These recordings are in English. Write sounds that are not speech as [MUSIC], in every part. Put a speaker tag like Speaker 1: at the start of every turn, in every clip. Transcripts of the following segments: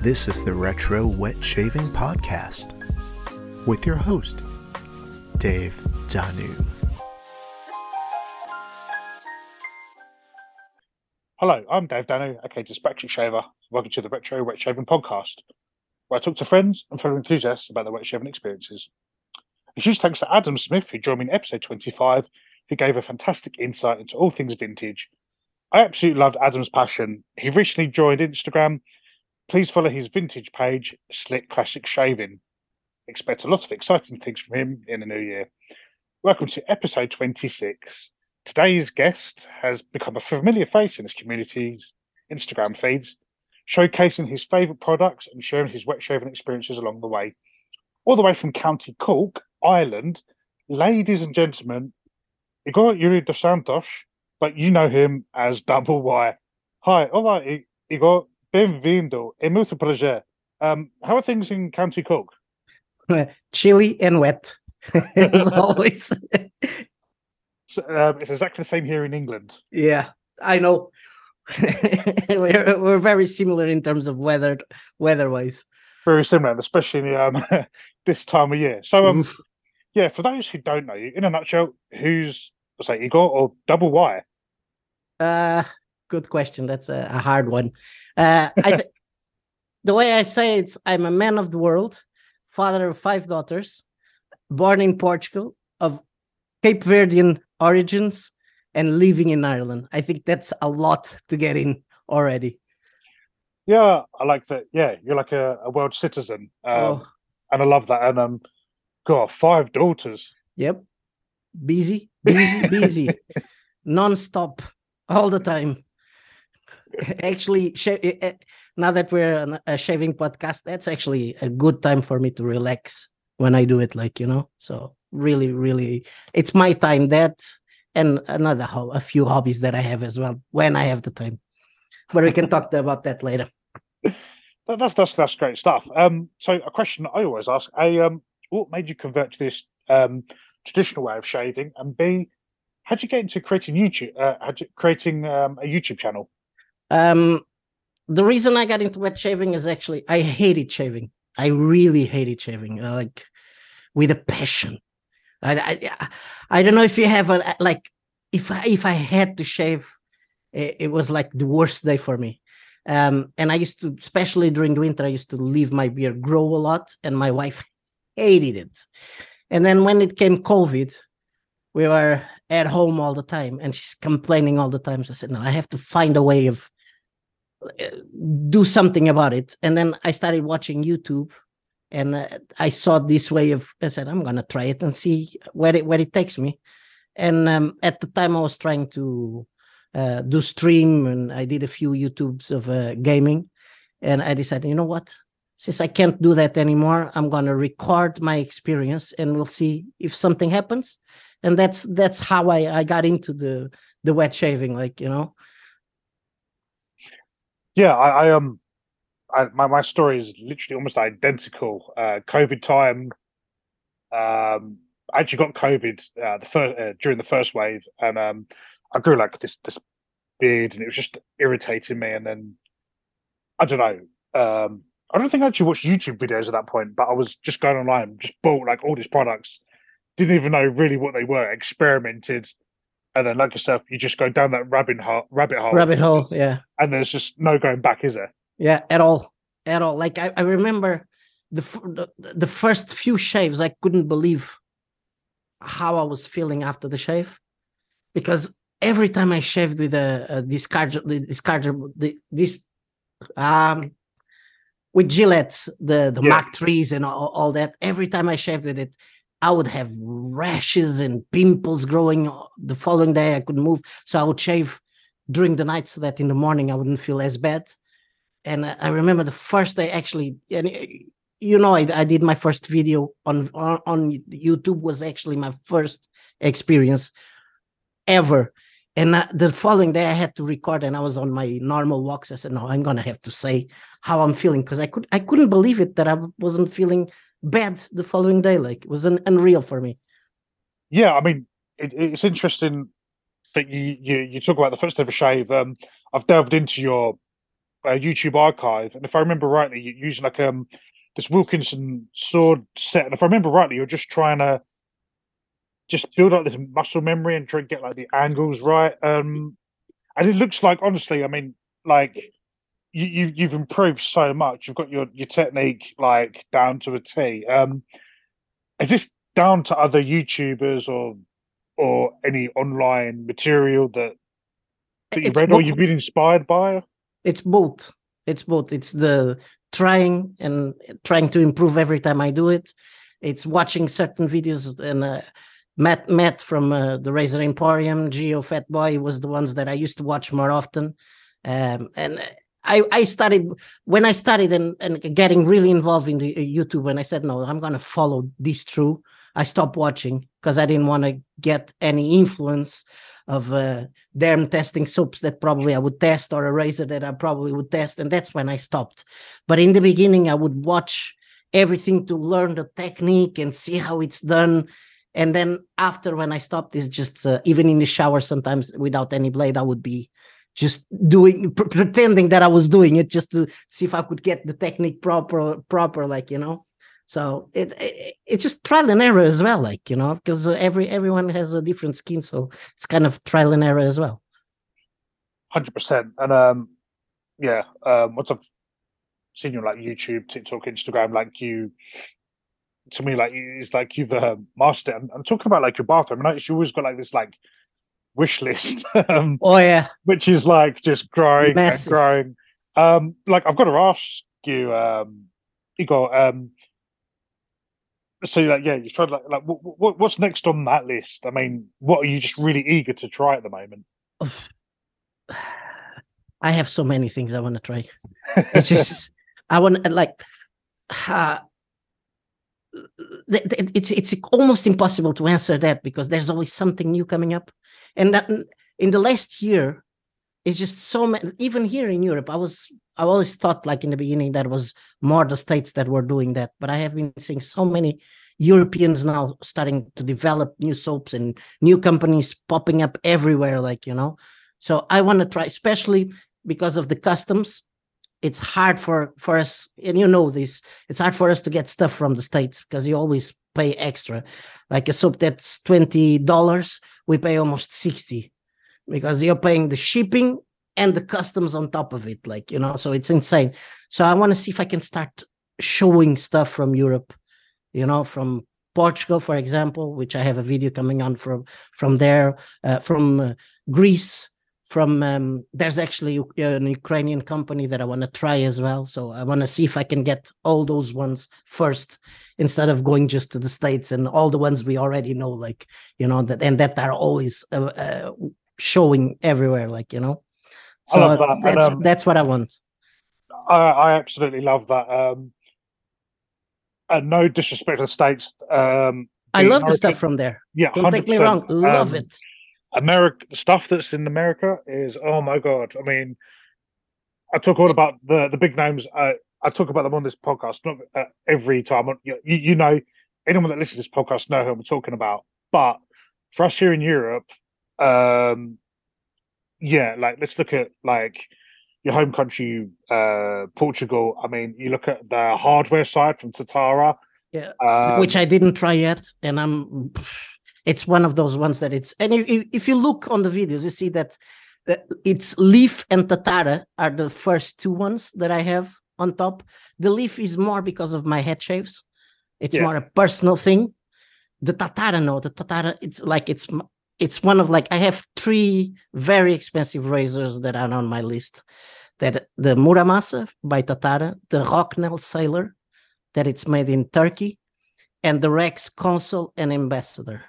Speaker 1: This is the Retro Wet Shaving Podcast with your host, Dave Danu.
Speaker 2: Hello, I'm Dave Danu, aka Dyspraxic Shaver. Welcome to the Retro Wet Shaving Podcast, where I talk to friends and fellow enthusiasts about their wet shaving experiences. A huge thanks to Adam Smith, who joined me in episode 25, who gave a fantastic insight into all things vintage. I absolutely loved Adam's passion. He recently joined Instagram. Please follow his vintage page, Slick Classic Shaving. Expect a lot of exciting things from him in the new year. Welcome to episode 26. Today's guest has become a familiar face in his community's Instagram feeds, showcasing his favourite products and sharing his wet shaving experiences along the way. All the way from County Cork, Ireland, ladies and gentlemen, Ygor Yuri dos Santos, but you know him as Double Y. Hi, all right, Ygor. Bem-vindo. É muito prazer. Um, how are things in County Cork?
Speaker 3: chilly and wet [LAUGHS] as always [LAUGHS]
Speaker 2: So, um, it's exactly the same here in England.
Speaker 3: yeah i know [LAUGHS] we're, we're very similar in terms of weather weather wise
Speaker 2: Very similar, especially um, this time of year. So, um, yeah, for those who don't know you, in a nutshell, who's say Ygor or Double Y?
Speaker 3: uh good question that's a, a hard one uh I th- [LAUGHS] the way i say it's i'm a man of the world father of five daughters born in portugal of cape verdean origins and living in ireland i think that's a lot to get in already
Speaker 2: Yeah, I like that. Yeah, you're like a, a world citizen, um,
Speaker 3: oh
Speaker 2: and I love that. And um, got five daughters.
Speaker 3: Yep. Busy, busy, busy, [LAUGHS] non-stop, all the time. Actually, eh, eh, now that we're on a shaving podcast, that's actually a good time for me to relax when I do it. Like you know, so really, really, it's my time. That and another ho- a few hobbies that I have as well when I have the time. But we can talk [LAUGHS] about that later.
Speaker 2: That's that's that's great stuff. Um, so a question I always ask: A, um, what made you convert to this um traditional way of shaving? And B, how would you get into creating YouTube? Uh, how'd you, creating um, a YouTube channel?
Speaker 3: Um, the reason I got into wet shaving is actually I hated shaving. I really hated shaving, uh, like with a passion. I, I I don't know if you have a like if I, if I had to shave, it, it was like the worst day for me. Um, and I used to, especially during the winter, I used to leave my beard grow a lot, and my wife [LAUGHS] hated it. And then when it came COVID, we were at home all the time, and she's complaining all the time. So I said, "No, I have to find a way of do something about it." And then I started watching YouTube, and uh, I saw this way of. I said, "I'm gonna try it and see where it where it takes me." And um, at the time, I was trying to uh, do stream, and I did a few YouTubes of uh, gaming, and I decided, you know what? Since I can't do that anymore, I'm gonna record my experience, and we'll see if something happens. And that's that's how I I got into the the wet shaving, like you know.
Speaker 2: Yeah, I, I um, I, my my story is literally almost identical. Uh, COVID time. Um, I actually got COVID uh, the first uh, during the first wave, and um, I grew like this this beard, and it was just irritating me. And then I don't know. Um, I don't think I actually watched YouTube videos at that point, but I was just going online, just bought like all these products, didn't even know really what they were, experimented, and then like yourself, you just go down that rabbit hole, rabbit hole,
Speaker 3: Rabbit hole, yeah.
Speaker 2: and there's just no going back, is there?
Speaker 3: Yeah, at all, at all. Like I, I remember the, the the first few shaves, I couldn't believe how I was feeling after the shave, because every time I shaved with a, a discard, the discard, the, this, um, with Gillette, the the
Speaker 2: Yeah.
Speaker 3: Mach trees and all, all that. Every time I shaved with it, I would have rashes and pimples growing. The following day, I couldn't move, so I would shave during the night so that in the morning I wouldn't feel as bad and I remember the first day actually, and uh, you know, I, I did my first video on, on YouTube was actually my first experience ever. And uh, the following day, I had to record, and I was on my normal walks. I said, "No, I'm gonna have to say how I'm feeling because I could I couldn't believe it that I wasn't feeling bad the following day. Like it was un- unreal for me."
Speaker 2: Yeah, I mean, it, it's interesting that you, you you talk about the first ever shave. Um, I've delved into your uh, YouTube archive, and if I remember rightly, you're using like um this Wilkinson sword set, and if I remember rightly, you're just trying to just build up this muscle memory and try and get like the angles right. Um, and it looks like honestly, I mean, like you, you you've improved so much. You've got your your technique like down to a T. Um, is this down to other YouTubers or or any online material that, that you
Speaker 3: It's
Speaker 2: read or you've been inspired by?
Speaker 3: it's both it's both it's the trying and trying to improve every time i do it it's watching certain videos and uh, matt matt from uh, the razor emporium Geofatboy was the ones that i used to watch more often um, and I, I started when I started and, and getting really involved in the uh, YouTube and I said no I'm gonna follow this through I stopped watching because I didn't want to get any influence of uh, them testing soaps that probably I would test or a razor that I probably would test. And that's when I stopped. But in the beginning, I would watch everything to learn the technique and see how it's done. And then after when I stopped, is just uh, even in the shower, sometimes without any blade, I would be just doing pr- pretending that I was doing it just to see if I could get the technique proper, proper, like you know. So it, it it's just trial and error as well, like you know, because uh, every everyone has a different skin, so it's kind of trial and error as well.
Speaker 2: Hundred percent. And um, yeah. Um, once I've seen you on like YouTube, TikTok, Instagram, like you, to me, like it's like you've uh, mastered it. I'm, I'm talking about like your bathroom. I noticed you always got like this like wish list, [LAUGHS] um,
Speaker 3: Oh yeah,
Speaker 2: which is like just growing
Speaker 3: Massive.
Speaker 2: and growing. Um, like I've got to ask you, um, Ygor. Um, so like yeah, you tried like like what, what what's next on that list? I mean, what are you just really eager to try at the moment? [SIGHS]
Speaker 3: I have so many things I want to try. It's just I want like. [SIGHS] Uh, it's it's almost impossible to answer that because there's always something new coming up, and that in the last year, it's just so many. Even here in Europe, I was I always thought like in the beginning that was more the states that were doing that, but I have been seeing so many Europeans now starting to develop new soaps and new companies popping up everywhere, like you know. So I want to try, especially because of the customs. It's hard for for us, and you know this. It's hard for us to get stuff from the states because you always pay extra. Like a soap that's twenty dollars, we pay almost sixty because you're paying the shipping and the customs on top of it. Like you know, so it's insane. So I want to see if I can start showing stuff from Europe. You know, from Portugal, for example, which I have a video coming on from from there, uh, from uh, Greece from um, there's actually an Ukrainian company that I want to try as well. So I want to see if I can get all those ones first instead of going just to the states and all the ones we already know, like you know that and that are always uh, uh, showing everywhere, like you know.
Speaker 2: I love that, and,
Speaker 3: that's
Speaker 2: um,
Speaker 3: that's what I want.
Speaker 2: I, I absolutely love that. Um, and no disrespect to the states. Um,
Speaker 3: I love the stuff from there.
Speaker 2: yeah,
Speaker 3: Don't take me wrong, love
Speaker 2: Um,
Speaker 3: it.
Speaker 2: America, stuff that's in America is oh my god. I mean, I talk all about the the big names. I I talk about them on this podcast, not uh, every time. You, you know, anyone that listens to this podcast know who I'm talking about. But for us here in Europe, um, yeah, like let's look at like your home country, uh, Portugal. I mean, you look at the hardware side from Tatara.
Speaker 3: Yeah,
Speaker 2: um,
Speaker 3: which I didn't try yet, and I'm. It's one of those ones that it's, and if, if you look on the videos, you see that uh, it's Leaf and Tatara are the first two ones that I have on top. The Leaf is more because of my head shaves. It's
Speaker 2: Yeah.
Speaker 3: more a personal thing. The Tatara, no, the Tatara, it's like it's it's one of like I have three very expensive razors that are on my list. That the Muramasa by Tatara, the Rocknell Sailor, that it's made in Turkey, and the Rex Consul and Ambassador.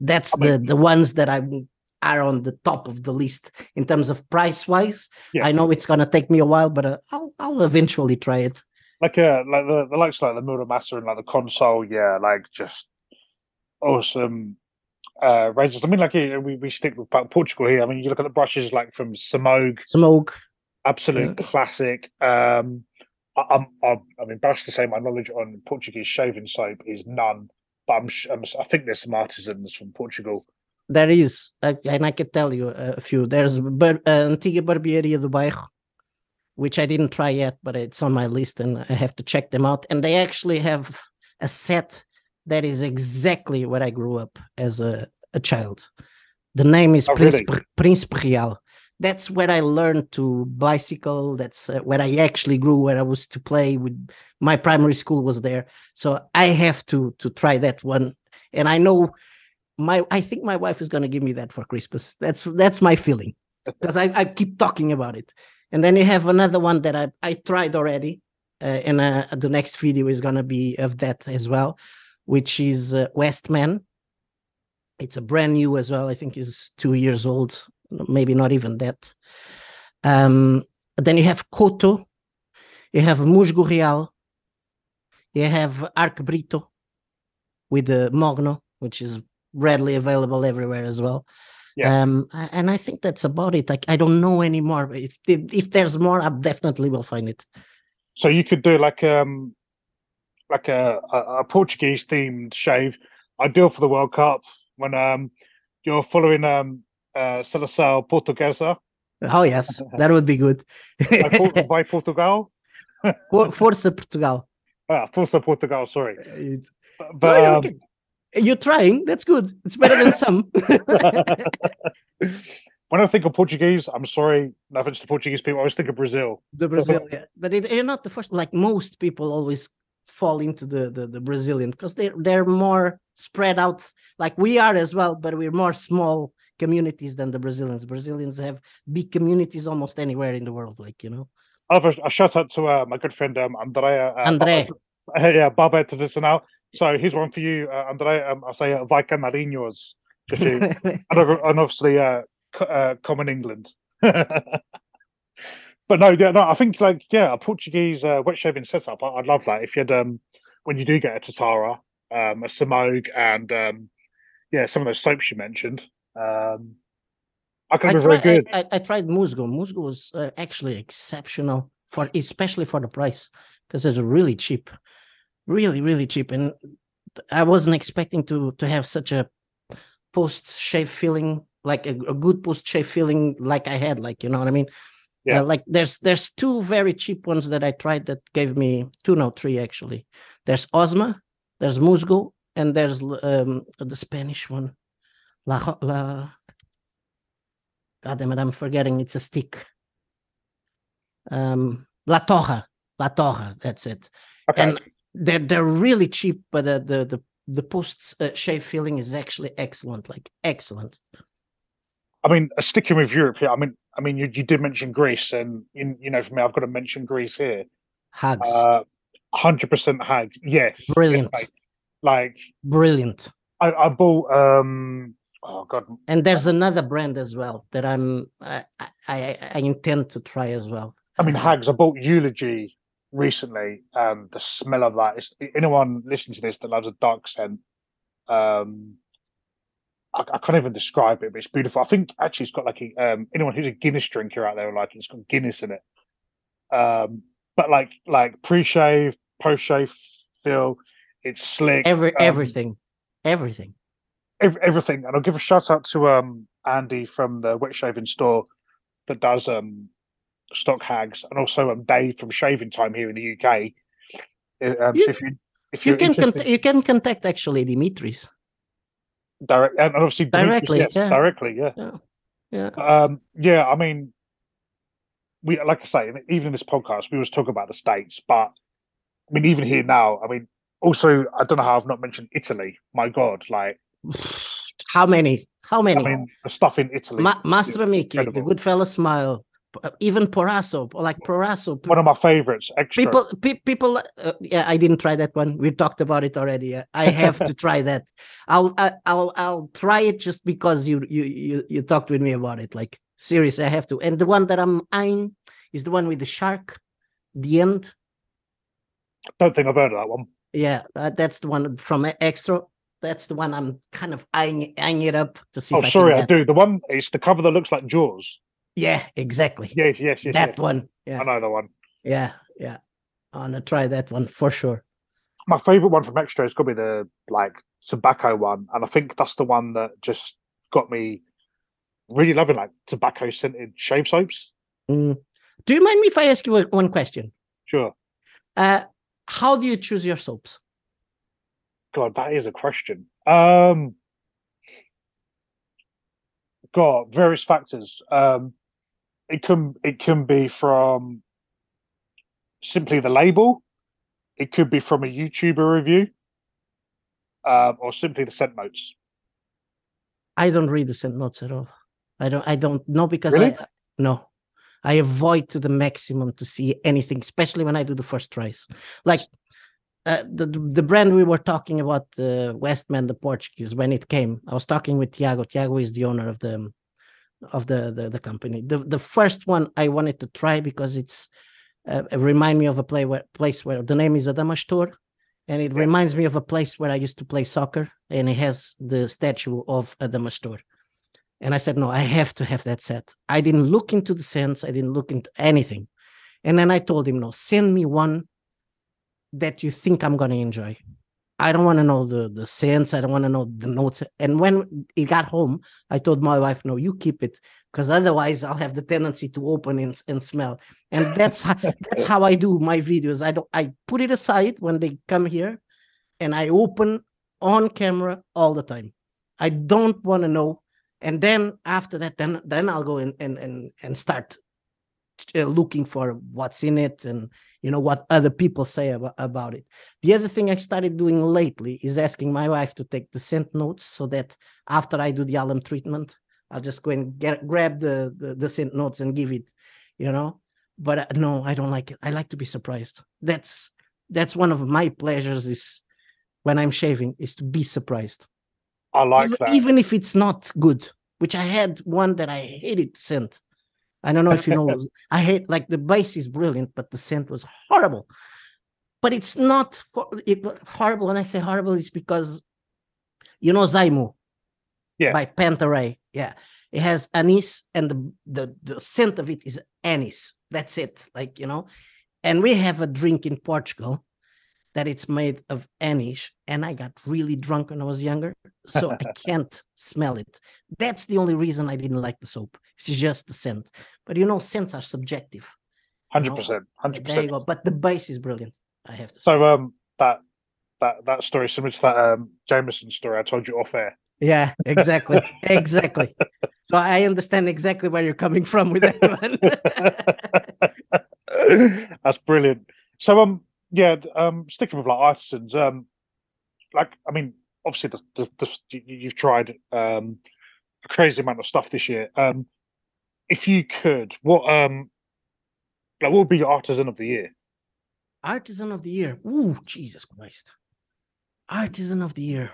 Speaker 3: That's the the ones that I are on the top of the list in terms of price wise.
Speaker 2: Yeah.
Speaker 3: I know it's gonna take me a while, but uh, I'll I'll eventually try it.
Speaker 2: like uh like the the likes like the Muramasa and like the console, yeah, like just awesome uh ranges. I mean, like we we stick with Portugal here. I mean, you look at the brushes like from Semogue,
Speaker 3: Smoke.
Speaker 2: absolute classic. Um, I, I'm, I'm I'm embarrassed to say my knowledge on Portuguese shaving soap is none, but I'm, I'm I think there's some artisans from Portugal.
Speaker 3: There is, and I can tell you a few. There's Bar- uh, Antiga Barbearia do Bairro. which I didn't try yet, but it's on my list and I have to check them out. And they actually have a set that is exactly where I grew up as a, a child. The name is
Speaker 2: Oh,
Speaker 3: Príncipe,
Speaker 2: really?
Speaker 3: Príncipe Real. That's where I learned to bicycle. That's uh, where I actually grew, where I was to play with my primary school was there. So I have to to try that one. And I know my I think my wife is gonna give me that for Christmas. That's that's my feeling. Because I, I keep talking about it. And then you have another one that I, I tried already. Uh, and uh, the next video is gonna be of that as well, which is uh, Westman. It's a brand new as well. I think is two years old, maybe not even that. Um, then you have Koto, you have Musgo Real, you have Ach Brito with the Mogno, which is readily available everywhere as well.
Speaker 2: Yeah.
Speaker 3: Um, and I think that's about it. Like I don't know anymore. but If if there's more, I definitely will find it.
Speaker 2: So you could do like um like a, a, a Portuguese themed shave, ideal for the World Cup when um you're following um uh Seleção Portuguesa
Speaker 3: Oh yes, that would be good. [LAUGHS]
Speaker 2: by, by Portugal. [LAUGHS]
Speaker 3: For- Força Portugal.
Speaker 2: Ah, Força Portugal, sorry.
Speaker 3: It's-
Speaker 2: But,
Speaker 3: No,
Speaker 2: but
Speaker 3: you're
Speaker 2: um,
Speaker 3: okay. You're trying. That's good. It's better than some. [LAUGHS]
Speaker 2: when I think of Portuguese, I'm sorry, no offense to Portuguese people, I always think of Brazil.
Speaker 3: the Brazil, yeah. but it, you're not the first. Like most people always fall into the the, the Brazilian because they they're more spread out. Like we are as well, but we're more small communities than the Brazilians. Brazilians have big communities almost anywhere in the world. Like you know,
Speaker 2: I have a, shout out to uh, my good friend um, Andrea. Uh,
Speaker 3: Andre.
Speaker 2: Uh, [LAUGHS] yeah, Baba Tradicional. So here's one for you, uh, Andrea. Um, I'll say uh, Vai Canarinhos. [LAUGHS] And, and obviously uh, uh, common England. [LAUGHS] but no, yeah, no, I think like yeah, a Portuguese uh, wet shaving setup. I, I'd love that if you had um when you do get a Tatara, um, a Semogue, and um, yeah, some of those soaps you mentioned. Um, I be very good.
Speaker 3: I, I, I tried Musgo. Musgo was uh, actually exceptional for especially for the price because it's really cheap, really really cheap, and I wasn't expecting to to have such a post shave feeling like a, a good post shave feeling like I had, like you know what I mean.
Speaker 2: Yeah.
Speaker 3: Uh, like there's there's two very cheap ones that I tried that gave me two no three actually. There's Osma, there's Musgo, and there's um the Spanish one, La La. God damn it, I'm forgetting. It's a stick. Um, La Torre, La Torre. That's it.
Speaker 2: Okay.
Speaker 3: And they're they're really cheap, but the the the, the post uh, shave feeling is actually excellent. Like excellent.
Speaker 2: I mean, sticking with Europe here. I mean, I mean, you, you did mention Greece, and in, you know, for me, I've got to mention Greece here.
Speaker 3: Hags.
Speaker 2: Uh, Hundred percent hag. Yes, yes,
Speaker 3: Brilliant.
Speaker 2: Like
Speaker 3: Brilliant.
Speaker 2: I, I bought. um Oh God,
Speaker 3: And there's another brand as well that I'm I I, I intend to try as well.
Speaker 2: I mean,
Speaker 3: Uh,
Speaker 2: hags. I bought Eulogy recently, and the smell of that is anyone listening to this that loves a dark scent. Um, I, I can't even describe it, but it's beautiful. I think actually it's got like a um anyone who's a Guinness drinker out there, like it's got Guinness in it. Um, but like like pre-shave, post-shave feel, it's slick.
Speaker 3: every
Speaker 2: um,
Speaker 3: everything, everything.
Speaker 2: Ev- everything. And I'll give a shout out to um Andy from the wet shaving store that does um stock hags, and also um Dave from Shaving Time here in the UK. Uh, Um,
Speaker 3: You-
Speaker 2: so if you if
Speaker 3: You can contact you can contact actually Dimitris.
Speaker 2: direct and obviously
Speaker 3: Directly,
Speaker 2: yes,
Speaker 3: yeah.
Speaker 2: directly, yeah.
Speaker 3: Yeah. Yeah.
Speaker 2: Um, yeah, I mean, we like I say, even in this podcast, we always talk about the states, but I mean, even here now, I mean, also, I don't know how I've not mentioned Italy. My God, like,
Speaker 3: How many? How many?
Speaker 2: I mean, the stuff in Italy.
Speaker 3: Ma- Mastro Miche, the
Speaker 2: incredible.
Speaker 3: Goodfella Smile, uh, even Proraso, like Proraso.
Speaker 2: one of my favorites. Extro.
Speaker 3: People, pe- people. Uh, yeah, I didn't try that one. We talked about it already. I have to try [LAUGHS] that. I'll, I, I'll, I'll try it just because you, you, you, you talked with me about it. Like seriously, I have to. And the one that I'm eyeing is the one with the shark. The end.
Speaker 2: don't think I've heard of that one.
Speaker 3: Yeah, that, that's the one from Extro. That's the one I'm kind of eyeing, eyeing it up to see
Speaker 2: Oh,
Speaker 3: if I
Speaker 2: sorry, I do. The one it's the cover that looks like Jaws.
Speaker 3: Yeah, exactly.
Speaker 2: Yes, yes, yes.
Speaker 3: that
Speaker 2: yes.
Speaker 3: one. Yeah.
Speaker 2: I know the one.
Speaker 3: Yeah, yeah. I'm gonna try that one for sure.
Speaker 2: My favorite one from Extro is gonna be the like tobacco one, and I think that's the one that just got me really loving like tobacco scented shave soaps.
Speaker 3: Mm. Do you mind me if I ask you one question?
Speaker 2: Sure.
Speaker 3: Uh, how do you choose your soaps?
Speaker 2: God, that is a question. Um, God, various factors. Um, it can it can be from simply the label. It could be from a YouTuber review, um, or simply the scent notes.
Speaker 3: I don't read the scent notes at all. I don't. I don't know because
Speaker 2: Really?
Speaker 3: I no. I avoid to the maximum to see anything, especially when I do the first tries. Like uh, the the brand we were talking about, uh, Westman, the Portuguese, when it came, I was talking with Tiago. Tiago is the owner of the of the the, the company. The the first one I wanted to try because it's uh, it remind me of a play where, place where the name is Adamastor, and it reminds me of a place where I used to play soccer, and it has the statue of Adamastor. And I said, no, I have to have that set. I didn't look into the sense. I didn't look into anything. And then I told him, no, send me one that you think I'm gonna enjoy. I don't want to know the the scents. I don't want to know the notes. And when it got home, I told my wife, "No, you keep it, because otherwise I'll have the tendency to open and, and smell." And that's how [LAUGHS] that's how I do my videos. I don't. I put it aside when they come here, and I open on camera all the time. I don't want to know. And then after that, then then I'll go in and and and start looking for what's in it and you know what other people say about, about it. The other thing i started doing lately is asking my wife to take the scent notes so that after i do the alum treatment i'll just go and get grab the the, the scent notes and give it you know? But uh, no i don't like it. I like to be surprised. That's that's one of my pleasures is when i'm shaving is to be surprised.
Speaker 2: I like
Speaker 3: even,
Speaker 2: that.
Speaker 3: even if it's not good which i had one that i hated scent i don't know if you know [LAUGHS] i hate like the base is brilliant but the scent was horrible but it's not for it horrible when i say horrible is because you know zaimu
Speaker 2: Yeah.
Speaker 3: by Pantaray. Yeah, it has anise, and the, the the scent of it is anise. That's it. Like you know, and we have a drink in Portugal that it's made of anise, and I got really drunk when I was younger, so I [LAUGHS] can't smell it. That's the only reason I didn't like the soap. It's just the scent. But you know, scents are subjective.
Speaker 2: Hundred percent. Hundred
Speaker 3: There you
Speaker 2: percent.
Speaker 3: go. But the base is brilliant. I have to say.
Speaker 2: So um, that that that story similar to that um Jameson story I told you off air.
Speaker 3: Yeah, exactly. [LAUGHS] exactly. So I understand exactly where you're coming from with that one. [LAUGHS]
Speaker 2: That's brilliant. So um yeah, um sticking with like artisans, um like I mean obviously the, the, the you've tried um a crazy amount of stuff this year. Um if you could, what um like what would be your artisan of the year?
Speaker 3: Artisan of the year. Ooh, Jesus Christ. Artisan of the year.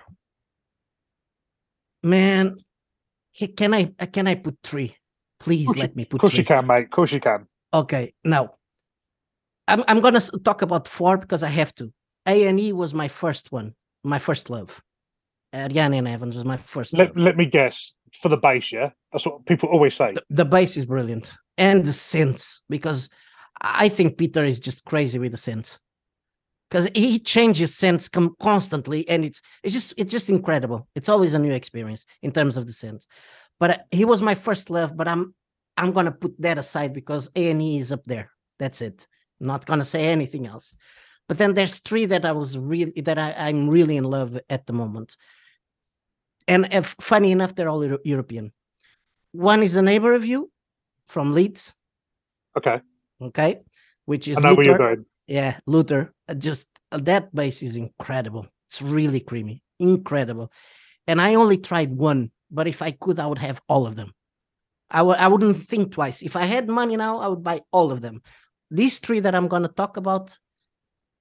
Speaker 3: Man, can I uh, can I put three? Please let me
Speaker 2: Of
Speaker 3: put
Speaker 2: course
Speaker 3: three.
Speaker 2: you can, mate. Of course you can.
Speaker 3: Okay, now I'm I'm gonna talk about four because I have to. A and E was my first one, my first love. Uh, Ariana & Evans was my first love.
Speaker 2: Let let me guess. For the base, yeah? That's what people always say.
Speaker 3: the, the base is brilliant and the synths because I think Peter is just crazy with the synths because he changes synths com- constantly and it's it's just it's just incredible. It's always a new experience in terms of the synths. But he was my first love, but I'm I'm gonna put that aside because A and E is up there. That's it. not gonna say anything else. But then there's three that I was really that I, I'm really in love at the moment. And if, funny enough, they're all Euro- European. One is a neighbor of you from Leeds,
Speaker 2: Okay.
Speaker 3: okay, which is
Speaker 2: I know where you're
Speaker 3: Luther. Yeah, Luther. uh, Just uh, that base is incredible. It's really creamy, incredible. And I only tried one, but if I could, I would have all of them. I would. I wouldn't think twice. If I had money now, I would buy all of them. These three that I'm going to talk about,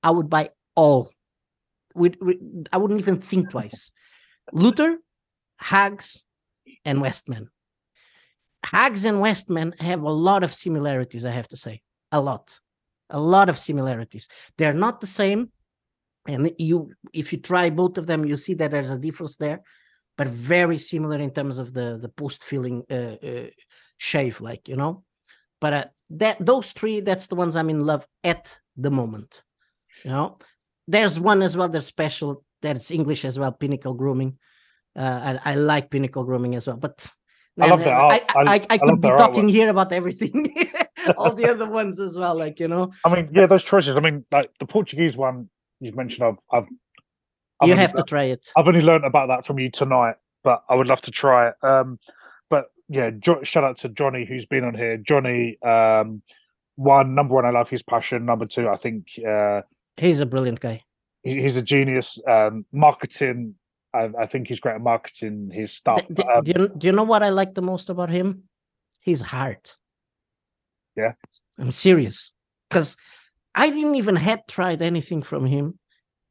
Speaker 3: I would buy all. With, with I wouldn't even think twice. Luther, Hags, and Westman. Hags and Westman have a lot of similarities. I have to say, a lot a lot of similarities. They're not the same. And you, if you try both of them, you see that there's a difference there, but very similar in terms of the the post filling uh, uh, shave, like you know. But uh, that those three, that's the ones I'm in love at the moment. You know, there's one as well that's special. That's English as well. Pinnacle Grooming. Uh, I, I like Pinnacle Grooming as well, but
Speaker 2: I love that
Speaker 3: I. I,
Speaker 2: I-
Speaker 3: I, could be talking
Speaker 2: artwork.
Speaker 3: here about everything. [LAUGHS] all the other ones as well. Like you know,
Speaker 2: I mean, yeah, those choices. I mean, like the Portuguese one you've mentioned, I've, I've, I've
Speaker 3: you have to try it.
Speaker 2: I've only learned about that from you tonight, but I would love to try it. Um, but yeah, jo- shout out to Johnny who's been on here. Johnny, um, one number one, I love his passion. Number two, I think uh,
Speaker 3: He's a brilliant guy.
Speaker 2: he, he's a genius. Um, marketing, I, I think he's great at marketing his stuff.
Speaker 3: D- d-
Speaker 2: Um,
Speaker 3: do, you, do you know what I like the most about him? His heart.
Speaker 2: Yeah.
Speaker 3: I'm serious. Because I didn't even had tried anything from him.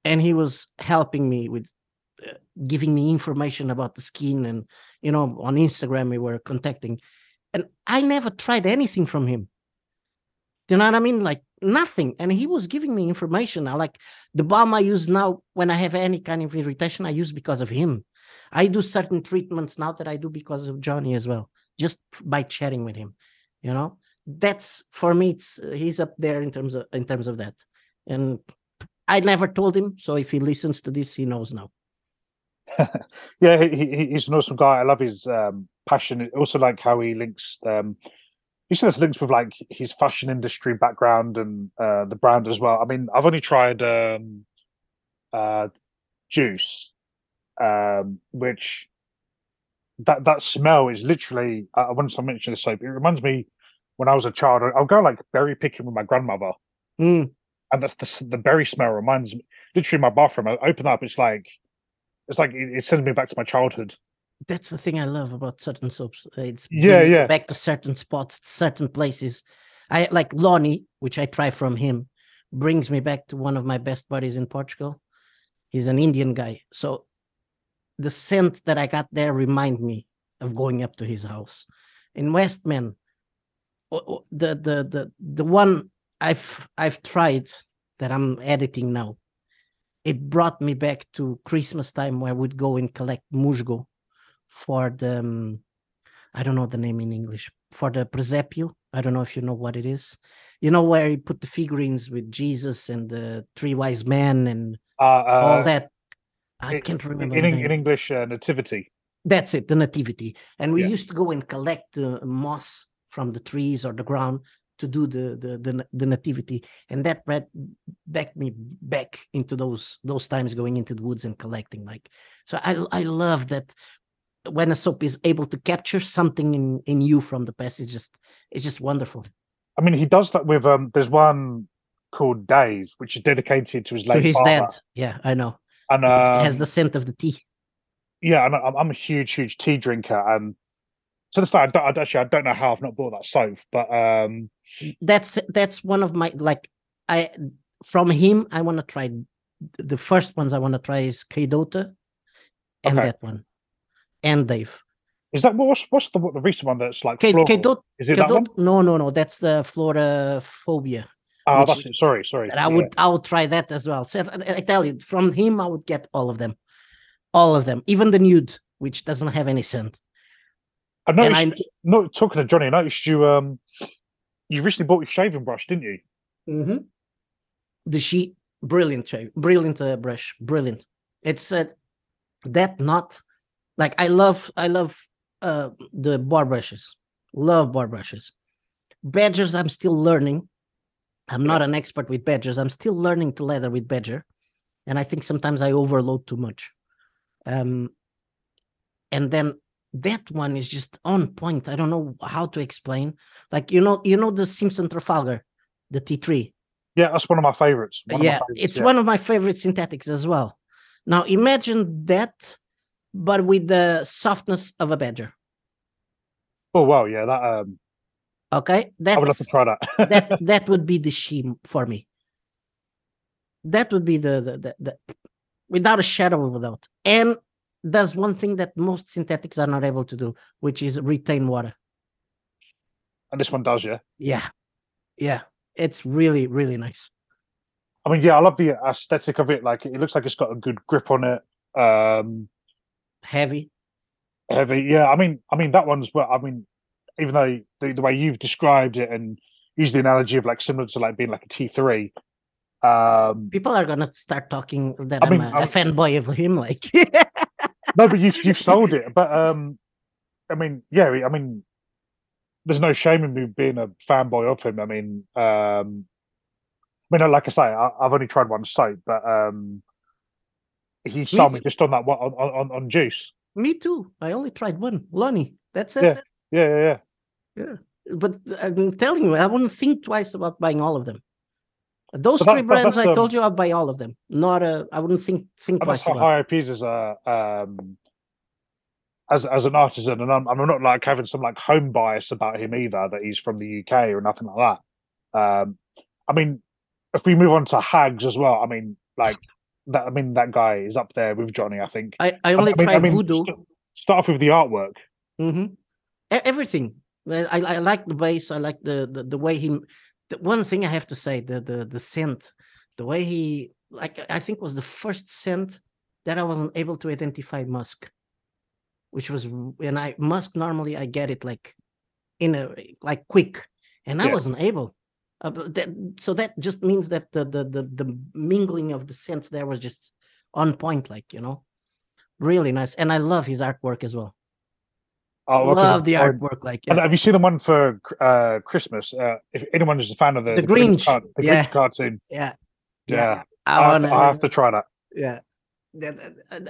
Speaker 3: And he was helping me with uh, giving me information about the skin. And, you know, on Instagram, we were contacting. And I never tried anything from him. You know what I mean? Like nothing. And he was giving me information. Like the balm I use now when I have any kind of irritation, I use because of him. I do certain treatments now that I do because of Johnny as well, just by chatting with him. You know, that's for me. It's he's up there in terms of in terms of that, and I never told him. So if he listens to this, he knows now. [LAUGHS]
Speaker 2: yeah, he, he's an awesome guy. I love his um, passion. Also, like how he links. Um, he still has links with like his fashion industry background and uh, the brand as well. I mean, I've only tried um, uh, Juice, um, which that that smell is literally. Uh, once I mentioned the soap, it reminds me when I was a child. I- I'll go like berry picking with my grandmother,
Speaker 3: Mm,
Speaker 2: and that's the the berry smell reminds me. Literally, in my bathroom. I open up, it's like it's like it, it sends me back to my childhood.
Speaker 3: That's the thing I love about certain soaps. It's
Speaker 2: Yeah, yeah.
Speaker 3: back to certain spots, certain places. I like Lonnie, which I try from him, brings me back to one of my best buddies in Portugal. He's an Indian guy, so the scent that I got there remind me of going up to his house in Westman. The the the the one I've I've tried that I'm editing now. It brought me back to Christmas time where we'd go and collect musgo for the um, I don't know the name in English for the presepio. I don't know if you know what it is. You know where you put the figurines with Jesus and the three wise men and
Speaker 2: Uh,
Speaker 3: all
Speaker 2: uh,
Speaker 3: that. I
Speaker 2: in-
Speaker 3: can't remember
Speaker 2: in, in, English, uh, nativity.
Speaker 3: That's it, the nativity. And we
Speaker 2: Yeah.
Speaker 3: used to go and collect uh, moss from the trees or the ground to do the the the, the nativity, and that brought back me back into those those times going into the woods and collecting. Like, so I I love that when a soap is able to capture something in in you from the past. It's just it's just wonderful
Speaker 2: I mean, he does that with um. There's one called days which is dedicated to his late
Speaker 3: to his
Speaker 2: father.
Speaker 3: dad. Yeah, I know.
Speaker 2: and um,
Speaker 3: has the scent of the tea.
Speaker 2: yeah, and I'm, I'm a huge, huge tea drinker, and so this I, don't, I actually I don't know how I've not bought that soap, but um,
Speaker 3: that's that's one of my like I from him I want to try the first ones I want to try is Kedota and
Speaker 2: Okay.
Speaker 3: that one and Dave.
Speaker 2: is that what's what's the what the recent one that's like
Speaker 3: K-? Kedot,
Speaker 2: Is it that one?
Speaker 3: No no no that's the Floraphobia.
Speaker 2: Oh,
Speaker 3: which-
Speaker 2: that's it. Sorry, sorry.
Speaker 3: And I
Speaker 2: Yeah.
Speaker 3: would I would try that as well. So I, I tell you from him I would get all of them, all of them, even the nude which doesn't have any scent.
Speaker 2: I noticed. No, talking to Johnny, I noticed you um, you recently bought your shaving brush, didn't you?
Speaker 3: Mm-hmm. The sheet, brilliant shave, brilliant uh, brush, brilliant. It's uh, that not like I love, I love uh the bar brushes, love bar brushes. Badgers, I'm still learning. I'm not an expert with badgers. I'm still learning to leather with badger, and I think sometimes I overload too much. Um, and then that one is just on point. I don't know how to explain. Like you know, you know the Simpson Trafalgar, the T3.
Speaker 2: Yeah, that's one of my favorites. One of my
Speaker 3: yeah,
Speaker 2: favourites,
Speaker 3: it's
Speaker 2: yeah.
Speaker 3: one of my favorite synthetics as well. Now imagine that, but with the softness of a badger.
Speaker 2: Oh wow, yeah, that um,
Speaker 3: Okay,
Speaker 2: I would love to try that. [LAUGHS]
Speaker 3: that that would be the sheen for me. That would be the the, the the without a shadow of a doubt. And does one thing that most synthetics are not able to do, which is retain water.
Speaker 2: and this one does, yeah.
Speaker 3: Yeah, yeah, it's really really nice.
Speaker 2: I mean, yeah, I love the aesthetic of it. Like, it looks like it's got a good grip on it. Um,
Speaker 3: Heavy.
Speaker 2: heavy. Yeah, I mean, I mean that one's well. I mean, even though the, the way you've described it and use the analogy of like similar to like being like a T three. Um,
Speaker 3: People are gonna start talking that
Speaker 2: I
Speaker 3: I
Speaker 2: mean,
Speaker 3: am a, a fanboy of him. Like,
Speaker 2: no, but you've you've [LAUGHS] sold it. But um, I mean, yeah, I mean, there's no shame in me being a fanboy of him. I mean, um, I mean, like I say, I, have only tried one soap, but um, he sold me, me just on that one on, on, on juice.
Speaker 3: Me too. I only tried one, Lonnie. That's
Speaker 2: it. Yeah, yeah, yeah, yeah.
Speaker 3: yeah. But I'm telling you, I wouldn't think twice about buying all of them. Those three brands, I told um, you, I'll buy all of them. Not a, I wouldn't think think twice about.
Speaker 2: High IPs is a um, as as an artisan, and I'm, I'm not like having some like home bias about him either that he's from the UK or nothing like that. Um, I mean, if we move on to Hags as well, I mean, like that. I mean, that guy is up there with Johnny. I think.
Speaker 3: I, I only I mean, tried I mean, Voodoo.
Speaker 2: Start off with the artwork.
Speaker 3: Mm-hmm. Everything. I, I like the base. I like the, the the way he. The one thing I have to say, the the the scent, the way he like, I think was the first scent that I wasn't able to identify musk which was and I musk normally I get it like in a like quick, and I yeah. wasn't able. Uh, that, so that just means that the, the the the mingling of the scents there was just on point, like you know, really nice. And I love his artwork as well. Oh, okay. love the artwork. Like,
Speaker 2: yeah. have you seen the one for uh, Christmas? Uh, if anyone is a fan of the
Speaker 3: the, the Grinch,
Speaker 2: card, the
Speaker 3: yeah.
Speaker 2: Grinch cartoon,
Speaker 3: yeah,
Speaker 2: yeah, yeah. I, I, wanna, I have to try that.
Speaker 3: Yeah,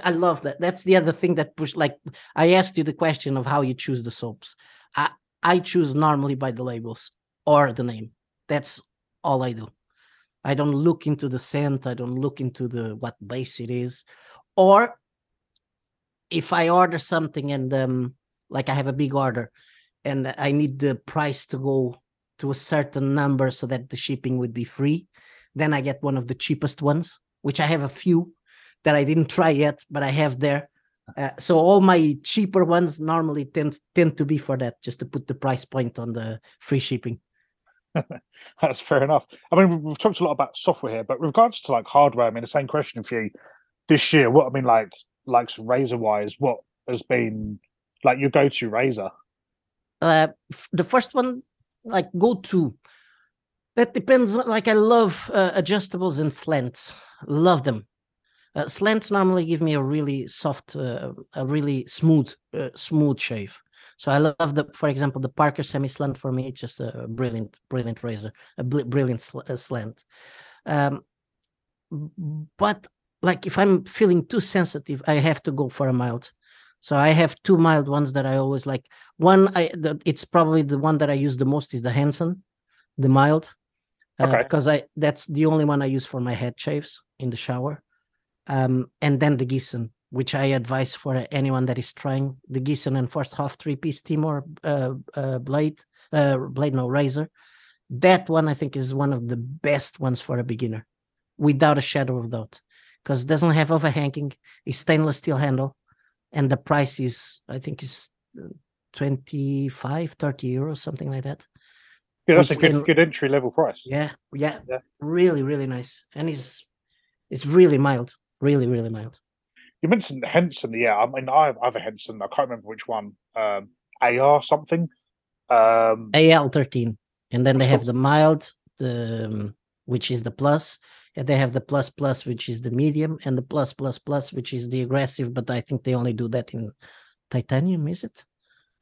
Speaker 3: I love that. That's the other thing that pushed. Like I asked you the question of how you choose the soaps. I I choose normally by the labels or the name. That's all I do. I don't look into the scent. I don't look into the what base it is, or if I order something and um like I have a big order, and I need the price to go to a certain number so that the shipping would be free, then I get one of the cheapest ones, which I have a few that I didn't try yet, but I have there. Uh, so all my cheaper ones normally tend tend to be for that, just to put the price point on the free shipping. [LAUGHS]
Speaker 2: That's fair enough. I mean, we've talked a lot about software here, but regards to like hardware, I mean, the same question for you this year. What I mean, like, like razor wise, what has been like your go to razor?
Speaker 3: Uh, the first one, like go to. That depends. Like I love uh, adjustables and slants. Love them. Uh, slants normally give me a really soft, uh, a really smooth, uh, smooth shave. So I love the, for example, the Parker semi slant for me. It's just a brilliant, brilliant razor, a brilliant sl- uh, slant. Um, but like if I'm feeling too sensitive, I have to go for a mild. So I have two mild ones that I always like. One, I the, it's probably the one that I use the most is the Henson, the mild, uh, okay. because I that's the only one I use for my head shaves in the shower um, and then the Gissen, which I advise for anyone that is trying the Gissen and first half three piece Timor uh, uh, blade, uh, blade no razor. That one I think is one of the best ones for a beginner, without a shadow of doubt, because it doesn't have overhanging, it's stainless steel handle, and the price is I think is uh, 25, 30 euros, something like that.
Speaker 2: Yeah, that's a good, good entry level price.
Speaker 3: Yeah, yeah, yeah, really, really nice, and it's it's really mild. Really, really mild.
Speaker 2: You mentioned Henson, yeah. I mean, I have a Henson. I can't remember which one. Um, AR something. Um,
Speaker 3: AL thirteen, and then they have the mild, the um, which is the plus, and they have the plus plus, which is the medium, and the plus plus plus, which is the aggressive. But I think they only do that in titanium. Is it?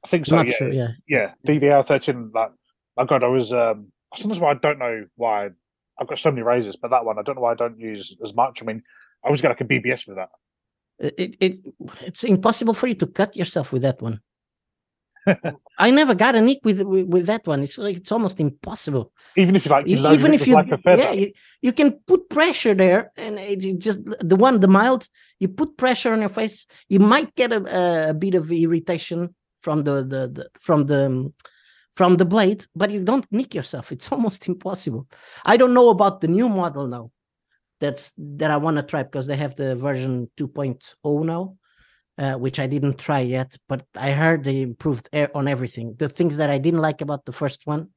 Speaker 2: I think so. Not yeah. Sure, yeah. Yeah. The the AR thirteen. Like, my God, I was. um Sometimes I don't know why I've got so many razors, but that one I don't know why I don't use as much. I mean, I always got like a BBS with that.
Speaker 3: It, it it's impossible for you to cut yourself with that one. I never got a nick with, with, with that one. It's like it's almost impossible.
Speaker 2: Even if you like, even if you like
Speaker 3: yeah, you, you can put pressure there, and it just the one the mild. You put pressure on your face, you might get a, a bit of irritation from the the, the from the from the blade, but you don't nick yourself. It's [LAUGHS] almost impossible. I don't know about the new model now that's that I want to try because they have the version 2.0 now, uh, which I didn't try yet. But I heard they improved on everything. The things that I didn't like about the first one,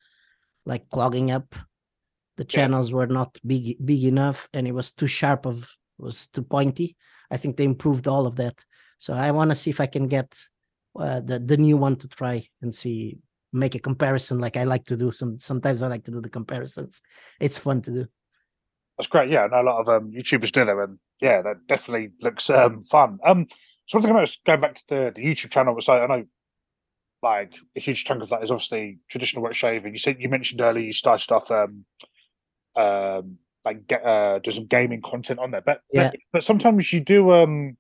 Speaker 3: like clogging up, the channels were not big big enough, and it was too sharp of was too pointy. I think they improved all of that. So I want to see if I can get uh, the the new one to try and see make a comparison like I like to do. Some sometimes I like to do the comparisons. It's fun to do.
Speaker 2: That's great. Yeah, I know a lot of um, YouTubers do them, and yeah, that definitely looks um, fun. Um, so one thing about going back to the, the YouTube channel, so I know like a huge chunk of that is obviously traditional wet shaving. You said you mentioned earlier you started off um um like get uh do some gaming content on there, but
Speaker 3: Yeah.
Speaker 2: but, but sometimes you do um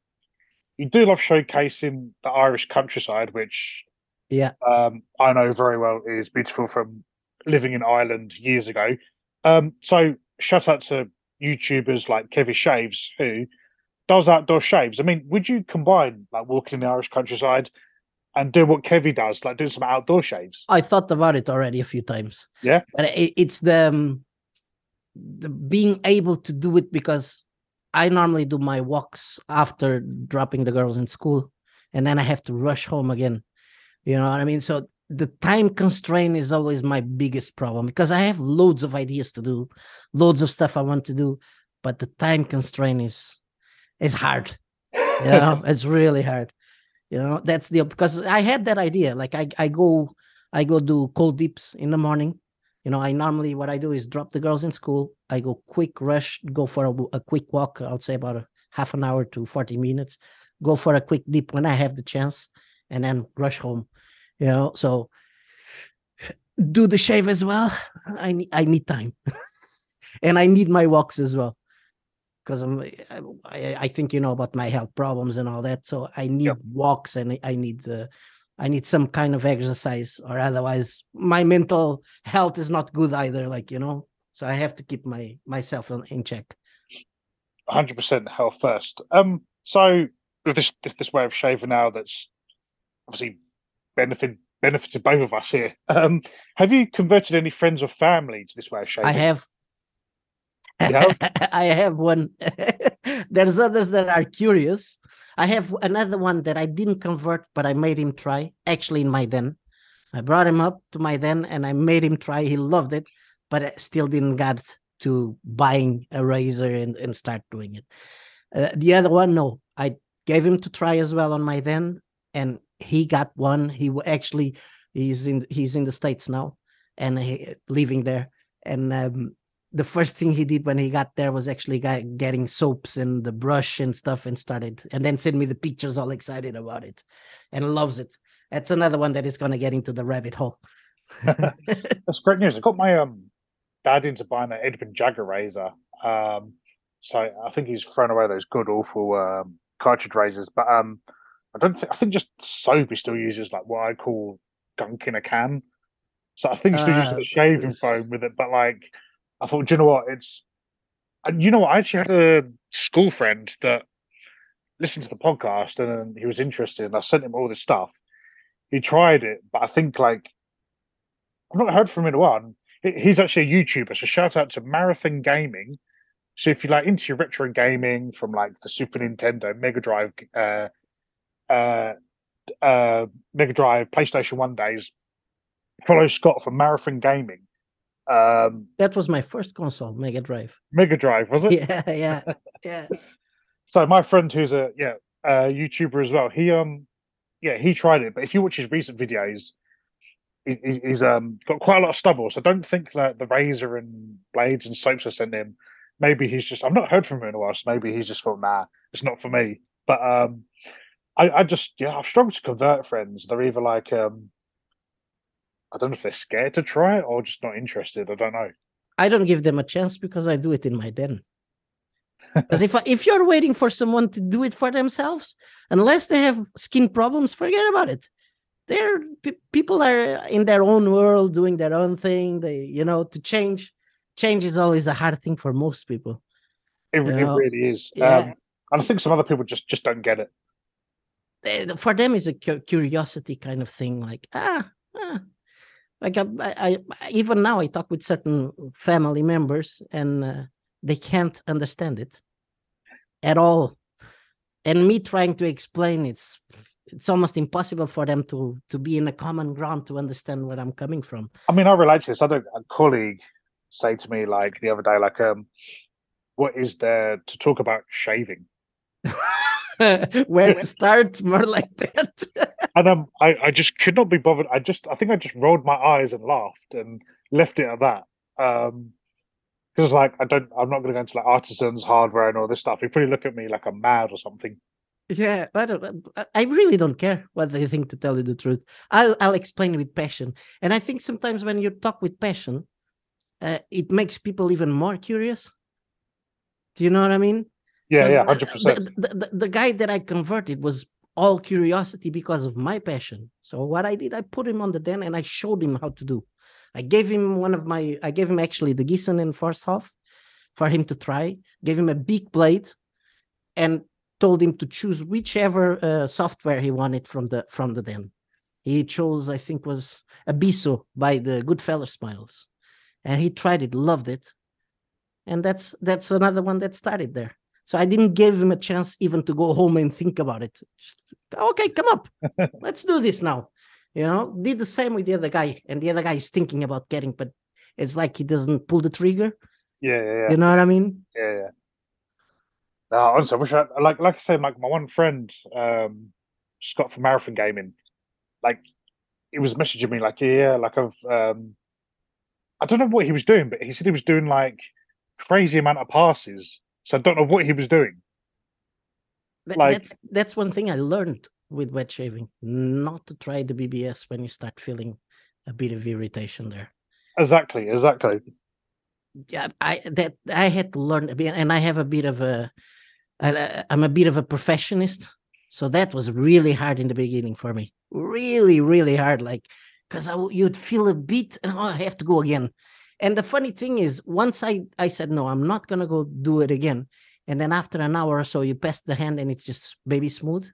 Speaker 2: you do love showcasing the Irish countryside, which
Speaker 3: Yeah.
Speaker 2: um I know very well is beautiful from living in Ireland years ago. Um, so shout out to YouTubers like Kevin Shaves who does outdoor shaves. I mean, would you combine like walking in the Irish countryside and do what Kevy does, like doing some outdoor shaves?
Speaker 3: I thought about it already a few times.
Speaker 2: Yeah.
Speaker 3: but it, it's the, um, the being able to do it because I normally do my walks after dropping the girls in school, and then I have to rush home again. You know what I mean? So the time constraint is always my biggest problem because I have loads of ideas to do, loads of stuff I want to do, but the time constraint is is hard. You know, [LAUGHS] it's really hard. You know, that's the because I had that idea. Like I I go I go do cold dips in the morning. You know, I normally what I do is drop the girls in school. I go quick rush, go for a quick walk. I would say about a half an hour to 40 minutes. Go for a quick dip when I have the chance and then rush home. You know, so do the shave as well. I need I need time. [LAUGHS] and I need my walks as well. Because I'm I, I think you know about my health problems and all that. So I need
Speaker 2: Yep.
Speaker 3: walks and I- need uh, I need some kind of exercise, or otherwise my mental health is not good either. Like you know, so I have to keep my myself in, in check.
Speaker 2: 100% health first. Um, so with this, this this way of shaving now, that's obviously benefit benefited both of us here. Um, have you converted any friends or family to this way of shaving?
Speaker 3: I have.
Speaker 2: Have? [LAUGHS]
Speaker 3: I have one. [LAUGHS] There's others that are curious. I have another one that I didn't convert, but I made him try. Actually, in my den, I brought him up to my den and I made him try. He loved it, but I still didn't get to buying a razor and, and start doing it. Uh, the other one, no, I gave him to try as well on my den, and he got one. He actually he's in he's in the states now, and he, living there. And um, the first thing he did when he got there was actually got, getting soaps and the brush and stuff, and started and then sent me the pictures, all excited about it, and loves it. That's another one that is going to get into the rabbit hole. [LAUGHS]
Speaker 2: That's great news. I got my um dad into buying an Edwin Jagger razor. Um, so I think he's thrown away those good awful um cartridge razors. But um, I don't think I think just soap still uses like what I call gunk in a can. So I think he still uses
Speaker 3: Uh,
Speaker 2: the shaving foam with it. But like, I thought, do you know what? It's and you know what? I actually had a school friend that listened to the podcast and he was interested. And I sent him all this stuff. He tried it, but I think like I've not heard from him in a while. He's actually a YouTuber, so shout out to Marathon Gaming. So if you're like into your retro gaming from like the Super Nintendo, Mega Drive, uh, uh, uh, Mega Drive, PlayStation One days, follow Scott from Marathon Gaming. Um,
Speaker 3: That was my first console, Mega Drive.
Speaker 2: Mega Drive was it? [LAUGHS]
Speaker 3: Yeah, yeah, yeah. [LAUGHS]
Speaker 2: So my friend, who's a yeah uh, YouTuber as well, he um yeah he tried it, but if you watch his recent videos, he, he- he's um got quite a lot of stubble. So don't think that the razor and blades and soaps are sent him. Maybe he's just I've not heard from him in a while, so maybe he's just thought nah, it's not for me. But um, I I just yeah I've struggled to convert friends. They're either like um. I don't know if they're scared to try it or just not interested. I don't know.
Speaker 3: I don't give them a chance because I do it in my den. [LAUGHS] Because if I- if you're waiting for someone to do it for themselves, unless they have skin problems, forget about it. They're pe- people are in their own world doing their own thing. They you know to change. Change is always a hard thing for most people.
Speaker 2: It, it really is.
Speaker 3: Yeah.
Speaker 2: Um, and I think some other people just just don't get it.
Speaker 3: They- For them, is a curiosity kind of thing. Like ah, ah. like I, I, I even now I talk with certain family members and uh, they can't understand it at all. And me trying to explain it's it's almost impossible for them to to be in a common ground to understand where I'm coming from.
Speaker 2: I mean, I relate to this. I had a, a colleague say to me like the other day, like, um, what is there to talk about shaving? [LAUGHS] [LAUGHS]
Speaker 3: where to start? More like that. [LAUGHS]
Speaker 2: And um, I, I just could not be bothered. I just, I think I just rolled my eyes and laughed and left it at that. Um, because like I don't, I'm not going to go into like artisans, hardware, and all this stuff. He probably look at me like I'm mad or something.
Speaker 3: Yeah, I don't. I- I really don't care what they think. To tell you the truth, I'll I'll explain with passion, and I think sometimes when you talk with passion, uh, it makes people even more curious. Do you know what I mean?
Speaker 2: Yeah, yeah,
Speaker 3: the-
Speaker 2: hundred percent.
Speaker 3: The, the, the, guy that I converted was all curiosity because of my passion. So what I did, I put him on the den and I showed him how to do. I gave him one of my, I gave him actually the Gissen and first half for him to try. Gave him a big blade, and told him to choose whichever uh, software he wanted from the from the den. He chose, I think, was Abisso by the Goodfellas Smiles, and he tried it, loved it, and that's that's another one that started there. So I didn't give him a chance even to go home and think about it. Just okay, come up, [LAUGHS] let's do this now. You know, did the same with the other guy, and the other guy is thinking about getting, but it's like he doesn't pull the trigger.
Speaker 2: Yeah, yeah, yeah.
Speaker 3: You know what I mean?
Speaker 2: Yeah, yeah. No, honestly, I wish I like like I said, like my one friend, um, Scott from Marathon Gaming, like he was messaging me like, yeah, like I've um I don't know what he was doing, but he said he was doing like crazy amount of passes. So I don't know what he was doing.
Speaker 3: That-
Speaker 2: Like-
Speaker 3: that's that's one thing I learned with wet shaving: not to try the BBS when you start feeling a bit of irritation there.
Speaker 2: Exactly, exactly.
Speaker 3: yeah, I that I had to learn a bit, and I have a bit of a, I, I'm a bit of a perfectionist, so that was really hard in the beginning for me. Really, really hard. Like, because I you'd feel a bit, and oh, I have to go again. And the funny thing is, once I I said no, I'm not gonna go do it again, and then after an hour or so, you pass the hand, and it's just baby smooth.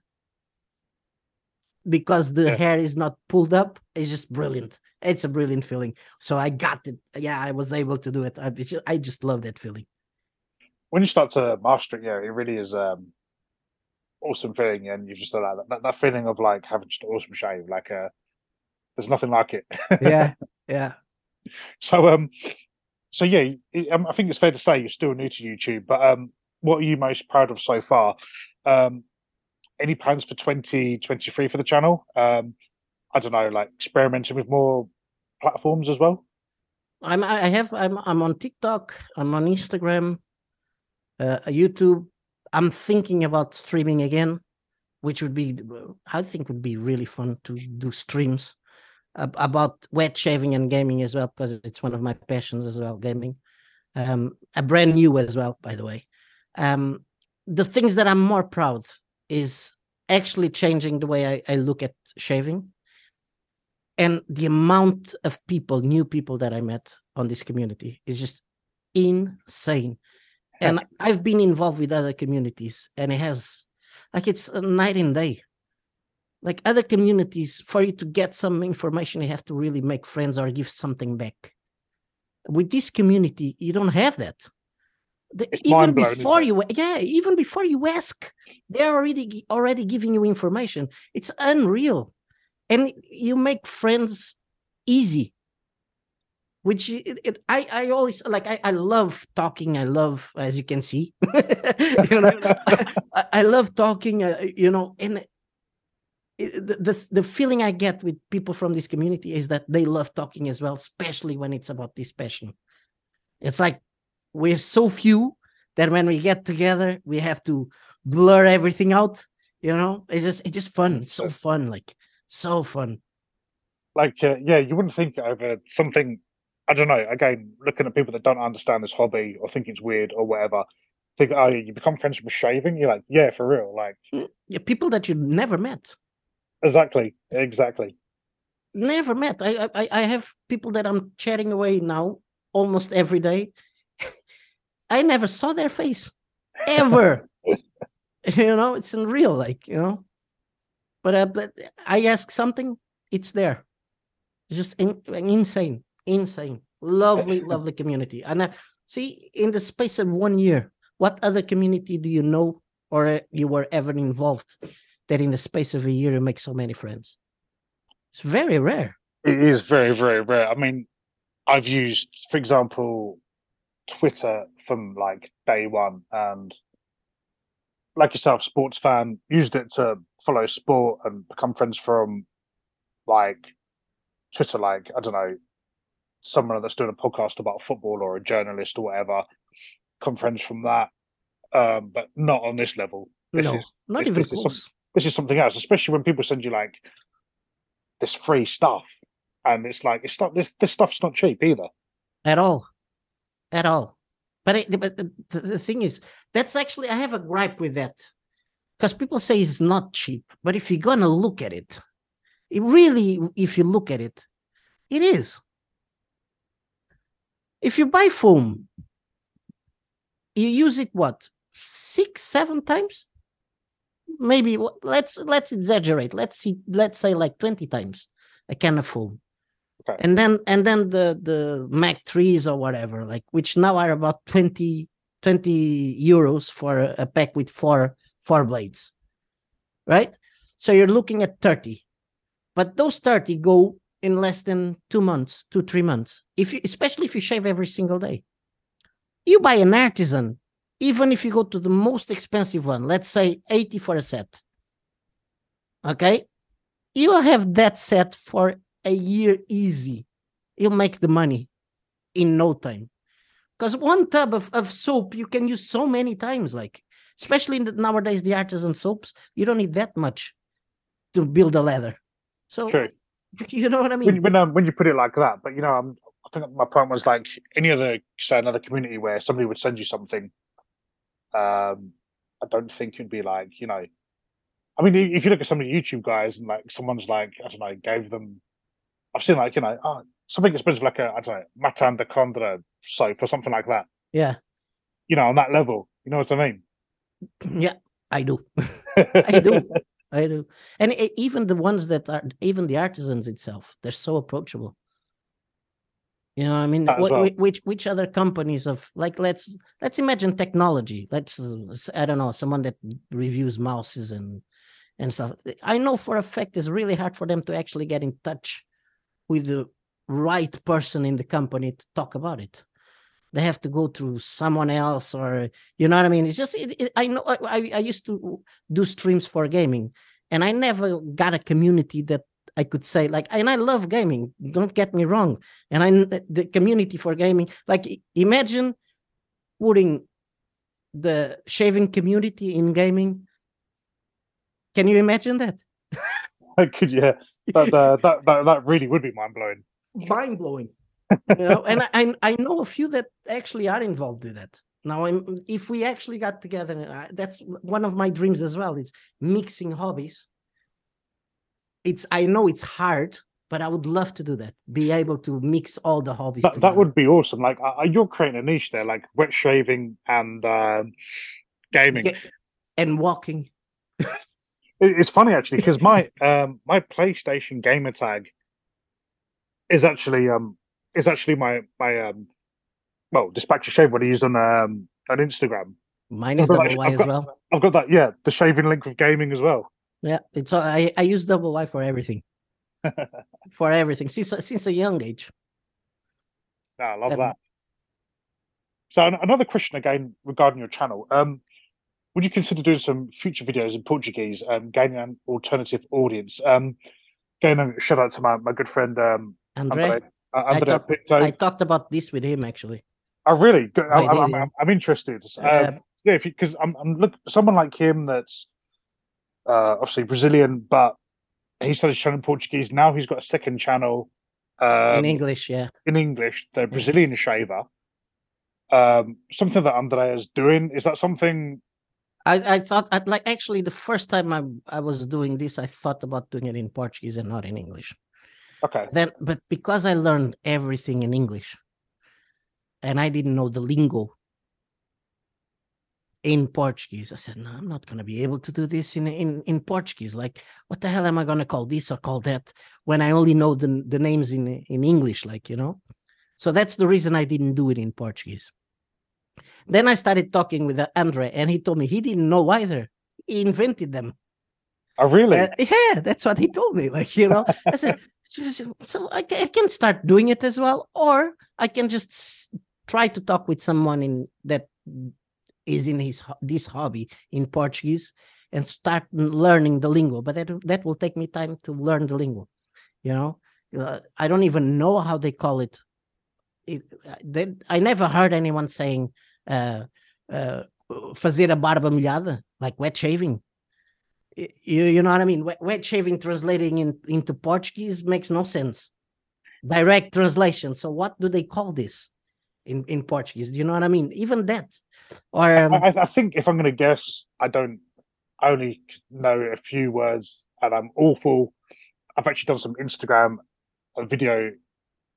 Speaker 3: Because the
Speaker 2: Yeah.
Speaker 3: hair is not pulled up, it's just brilliant. It's a brilliant feeling so i got it yeah i was able to do it i, it's ju- I just love that feeling
Speaker 2: When you start to master it, yeah, it really is um awesome feeling, and you just like that, that that feeling of like having just an awesome shave, like uh there's nothing like it. [LAUGHS]
Speaker 3: yeah yeah [LAUGHS]
Speaker 2: So um, so yeah, um, I think it's fair to say you're still new to YouTube, but um, what are you most proud of so far? Um, any plans for 2023 for the channel? Um, I don't know, like experimenting with more platforms as well.
Speaker 3: i'm i have i'm i'm on tiktok i'm on instagram uh youtube i'm thinking about streaming again which would be i think would be really fun to do streams ab- about wet shaving and gaming as well because it's one of my passions as well gaming. Um a brand new as well by the way. Um the things that i'm more proud is actually changing the way i, I look at shaving and the amount of people new people that i met on this community is just insane. And i've been involved with other communities and it has like it's a night and day like other communities for you to get some information you have to really make friends or give something back. With this community you don't have that. The- even before you yeah even before you ask they're already already giving you information. It's unreal. And you make friends easy which it, it, I, I always like I, I love talking. I love as you can see [LAUGHS] you know [LAUGHS] I, I love talking uh, you know and the, the the feeling i get with people from this community is that they love talking as well especially when it's about this passion it's like we're so few that when we get together we have to blur everything out you know it's just it's just fun it's so fun like so fun
Speaker 2: Like, uh, yeah, you wouldn't think over something. I don't know. Again, looking at people that don't understand this hobby or think it's weird or whatever, think, oh, you become friends with shaving. You're like, yeah, for real. Like,
Speaker 3: yeah, people that you never met
Speaker 2: exactly, exactly.
Speaker 3: never met. I, I I- have people that i'm chatting away now almost every day. [LAUGHS] I never saw their face. Ever. [LAUGHS] You know it's unreal like you know? But uh, but i ask something it's there. It's just in, insane insane. Lovely [LAUGHS] lovely community. And uh, see in the space of one year what other community do you know or uh, you were ever involved that in the space of a year you make so many friends it's very rare
Speaker 2: It is very, very rare. I mean, I've used, for example, Twitter from like day one, and like yourself, sports fan, used it to follow sport and become friends from like Twitter. Like I don't know, someone that's doing a podcast about football or a journalist or whatever. Become friends from that, um, but not on this level. This
Speaker 3: no,
Speaker 2: is-
Speaker 3: not
Speaker 2: this-
Speaker 3: even
Speaker 2: this is
Speaker 3: close.
Speaker 2: This is something else, especially when people send you like this free stuff, and it's like it's not this this stuff's not cheap either.
Speaker 3: at all. At all. But, it, but the, the thing is that's actually i have a gripe with that. Because people say it's not cheap but if you're gonna look at it it really if you look at it it is. If you buy foam you use it what six seven times maybe let's let's exaggerate. Let's see let's say like 20 times a can of foam.
Speaker 2: Okay.
Speaker 3: and then and then the the Mach3s or whatever like which now are about 20 20 euros for a, pack with four four blades right? So you're looking at 30 but those 30 go in less than two months two three months. If you especially if you shave every single day. You buy an artisan even if you go to the most expensive one let's say 80 for a set okay you will have that set for a year easy you'll make the money in no time because one tub of, of soap you can use so many times like especially in the, nowadays the artisan soaps you don't need that much to build a leather so
Speaker 2: True. [LAUGHS]
Speaker 3: you know what i mean
Speaker 2: When when, um, when you put it like that, but you know, I'm, I think my point was like any other say another community where somebody would send you something. Um, I don't think it'd be like you know. I mean, if you look at some of the YouTube guys and like someone's like I don't know, gave them. I've seen like you know, oh, something expensive like a I don't know, Martin de Candre soap or something like that.
Speaker 3: yeah
Speaker 2: You know, on that level. You know what I mean? [CLEARS THROAT]
Speaker 3: yeah i do [LAUGHS] I do. [LAUGHS] I do. And even the ones that are even the artisans itself, they're so approachable. You know, what I mean,
Speaker 2: That as
Speaker 3: Wh-
Speaker 2: well.
Speaker 3: which which other companies of like let's let's imagine technology. Let's I don't know someone that reviews mouses and and stuff. I know for a fact it's really hard for them to actually get in touch with the right person in the company to talk about it. They have to go through someone else, or you know what I mean. It's just it, it, I know I I used to do streams for gaming and i never got a community that i could say like and i love gaming don't get me wrong and i kn- the community for gaming like imagine putting the shaving community in gaming. Can you imagine that? [LAUGHS]
Speaker 2: I could, yeah. That, uh, [LAUGHS] that that that really would be mind blowing.
Speaker 3: mind blowing [LAUGHS] you know and I, I i know a few that actually are involved with that. Now I'm, if we actually got together and I, that's one of my dreams as well it's mixing hobbies it's i know it's hard but i would love to do that be able to mix all the hobbies
Speaker 2: That, that would be awesome. Like uh, you're creating a niche there, like wet shaving and um, gaming.
Speaker 3: And walking
Speaker 2: It's funny actually because my um my PlayStation gamer tag is actually um is actually my my um well Dyspraxic Shaver what I use on um on Instagram.
Speaker 3: mine is double y
Speaker 2: I've
Speaker 3: as
Speaker 2: got-
Speaker 3: well
Speaker 2: I've got that yeah the shaving link with gaming as well.
Speaker 3: Yeah it's all- i i use double y for everything [LAUGHS] for everything since a- since a young age
Speaker 2: Yeah, I love
Speaker 3: Um,
Speaker 2: that. So another question again regarding your channel. Um, would you consider doing some future videos in Portuguese and gaining an alternative audience? Um, again, a shout out to my, my good friend um,
Speaker 3: andre
Speaker 2: Andre, uh, Andre
Speaker 3: talked-
Speaker 2: Pinto.
Speaker 3: i talked about this with him actually
Speaker 2: Oh, really? Good.
Speaker 3: I
Speaker 2: I'm, I'm. I'm, I'm interested. Um,
Speaker 3: Uh,
Speaker 2: yeah, because I'm, I'm look someone like him that's uh, obviously Brazilian, but he started in Portuguese. Now he's got a second channel um,
Speaker 3: in english yeah
Speaker 2: in English, the Brazilian shaver. Um, something that Andre is doing is that something?
Speaker 3: I, I thought I'd like actually the first time I I was doing this, I thought about doing it in Portuguese and not in English.
Speaker 2: Okay,
Speaker 3: Then, but because I learned everything in English, and I didn't know the lingo in Portuguese, I said, "No, I'm not going to be able to do this in in in Portuguese. Like, what the hell am I going to call this or call that when I only know the the names in in English? Like, you know." So that's the reason I didn't do it in Portuguese. Then I started talking with uh, Andre, and he told me he didn't know either. He invented them.
Speaker 2: oh really?
Speaker 3: Uh, yeah, that's what he told me. Like, you know, [LAUGHS] I said, so, I, can start doing it as well, or I can just try to talk with someone in that is in his this hobby in Portuguese and start learning the lingo. But that that will take me time to learn the lingo. You know, uh, I don't even know how they call it. It uh, they, I never heard anyone saying uh, uh, fazer a barba molhada, like wet shaving. You, you know what I mean? Wet, wet shaving translating in, into Portuguese makes no sense. Direct translation. So what do they call this in, in Portuguese? Do you know what I mean? Even that. Or um,
Speaker 2: I, I- think if I'm going to guess, I don't I only know a few words, and I'm awful. I've actually done some Instagram a video,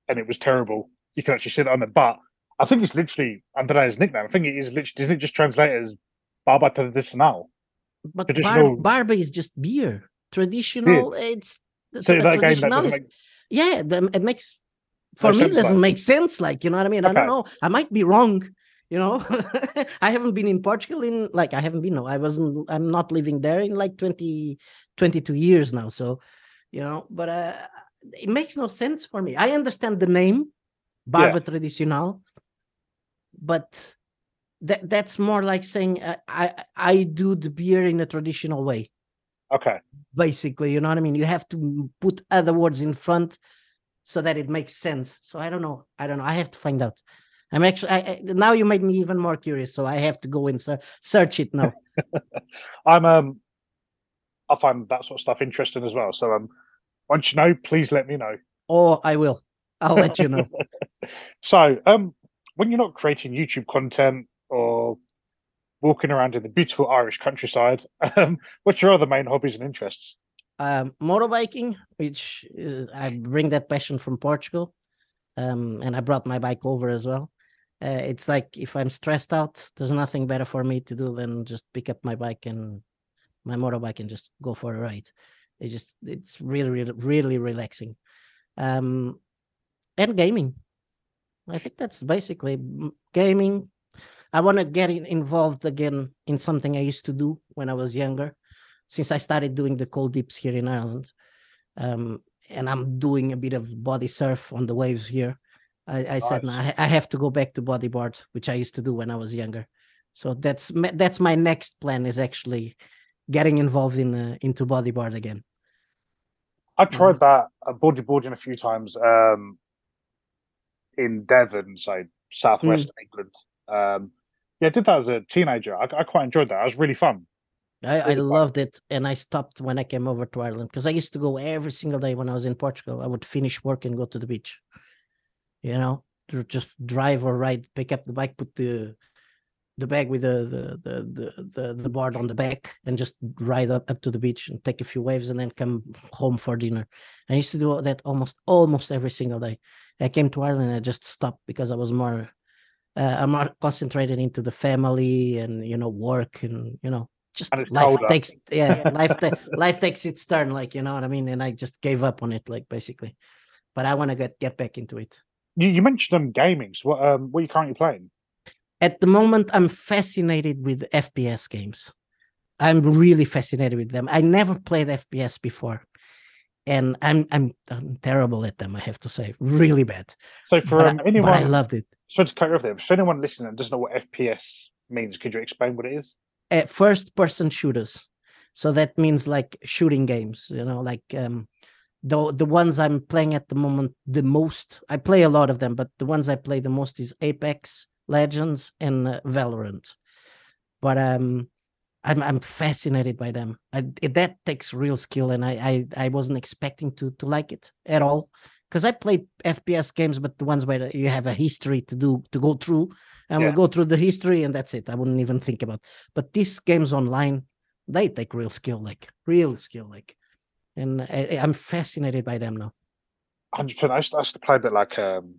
Speaker 2: and it was terrible. You can actually see it on it, but I think it's literally I don't know his nickname. I think it is literally didn't it just translate as Barba Tradicional.
Speaker 3: but bar,
Speaker 2: traditional-
Speaker 3: barba is just beer. Traditional, it's
Speaker 2: So that again, that doesn't make
Speaker 3: yeah it makes for me it doesn't make sense like you know what i mean? I don't know. I might be wrong you know? [LAUGHS] I haven't been in portugal in like i haven't been no i wasn't i'm not living there in like 20 22 years now so you know? But uh it makes no sense for me. I understand the name barba tradicional but that that's more like saying uh, i i do the beer in a traditional way.
Speaker 2: Okay.
Speaker 3: basically you know what i mean? You have to put other words in front so that it makes sense so i don't know i don't know i have to find out i'm actually I, I- now you made me even more curious so i have to go and ser- search it now [LAUGHS]
Speaker 2: I'm um I find that sort of stuff interesting as well. So um once you know, please let me know.
Speaker 3: or i will i'll let you know [LAUGHS]
Speaker 2: So, um, when you're not creating YouTube content or walking around in the beautiful Irish countryside, [LAUGHS] um, what's your other main hobbies and interests?
Speaker 3: Um motorbiking which is i bring that passion from portugal um and i brought my bike over as well. Uh, it's like if i'm stressed out there's nothing better for me to do than just pick up my bike and my motorbike and just go for a ride. It's just it's really really really relaxing. Um and gaming. I think that's basically gaming. I want to get involved again in something i used to do when i was younger since I started doing the cold dips here in Ireland, um, and I'm doing a bit of body surf on the waves here. I, I said, "No, I, I have to go back to bodyboard, which I used to do when I was younger. So that's that's my next plan is actually getting involved in uh, into bodyboard again.
Speaker 2: I tried that uh, bodyboarding a few times um, in Devon, so southwest England. Um, yeah, I did that as a teenager. I, I quite enjoyed that. It was really fun.
Speaker 3: I, I loved it, and I stopped when I came over to Ireland because I used to go every single day when I was in Portugal. I would finish work and go to the beach. You know, just drive or ride, pick up the bike, put the the bag with the the the the, the, board on the back, and just ride up up to the beach and take a few waves, and then come home for dinner. I used to do that almost almost every single day. I came to Ireland, I just stopped because I was more. Uh, I'm more concentrated into the family and you know work and you know just
Speaker 2: And it's
Speaker 3: life
Speaker 2: colder.
Speaker 3: takes yeah [LAUGHS] life ta- life takes its turn like you know what i mean and i just gave up on it like basically but i want to get get back into it
Speaker 2: You, you mentioned them gaming. So what um, what are you currently playing?
Speaker 3: at the moment i'm fascinated with fps games i'm really fascinated with them i never played fps before and i'm i'm, I'm terrible at them i have to say really bad
Speaker 2: So for
Speaker 3: but,
Speaker 2: um,
Speaker 3: I,
Speaker 2: anyone,
Speaker 3: but i loved it
Speaker 2: sorry to cut you off there. For anyone listening that doesn't know what FPS means, could you explain what it is?
Speaker 3: Uh, first person shooters. So that means like shooting games you know like um the the ones i'm playing at the moment the most i play a lot of them but the ones i play the most is apex legends and uh, valorant. But um i'm i'm fascinated by them. I, that takes real skill and i i, I wasn't expecting to to like it at all. Because i played fps games but the ones where you have a history to do to go through and
Speaker 2: Yeah.
Speaker 3: we'll go through the history and that's it i wouldn't even think about but these games online they take real skill like real skill like and I, i'm fascinated by them now
Speaker 2: Hundred percent. I used, to- I used to play a bit like um,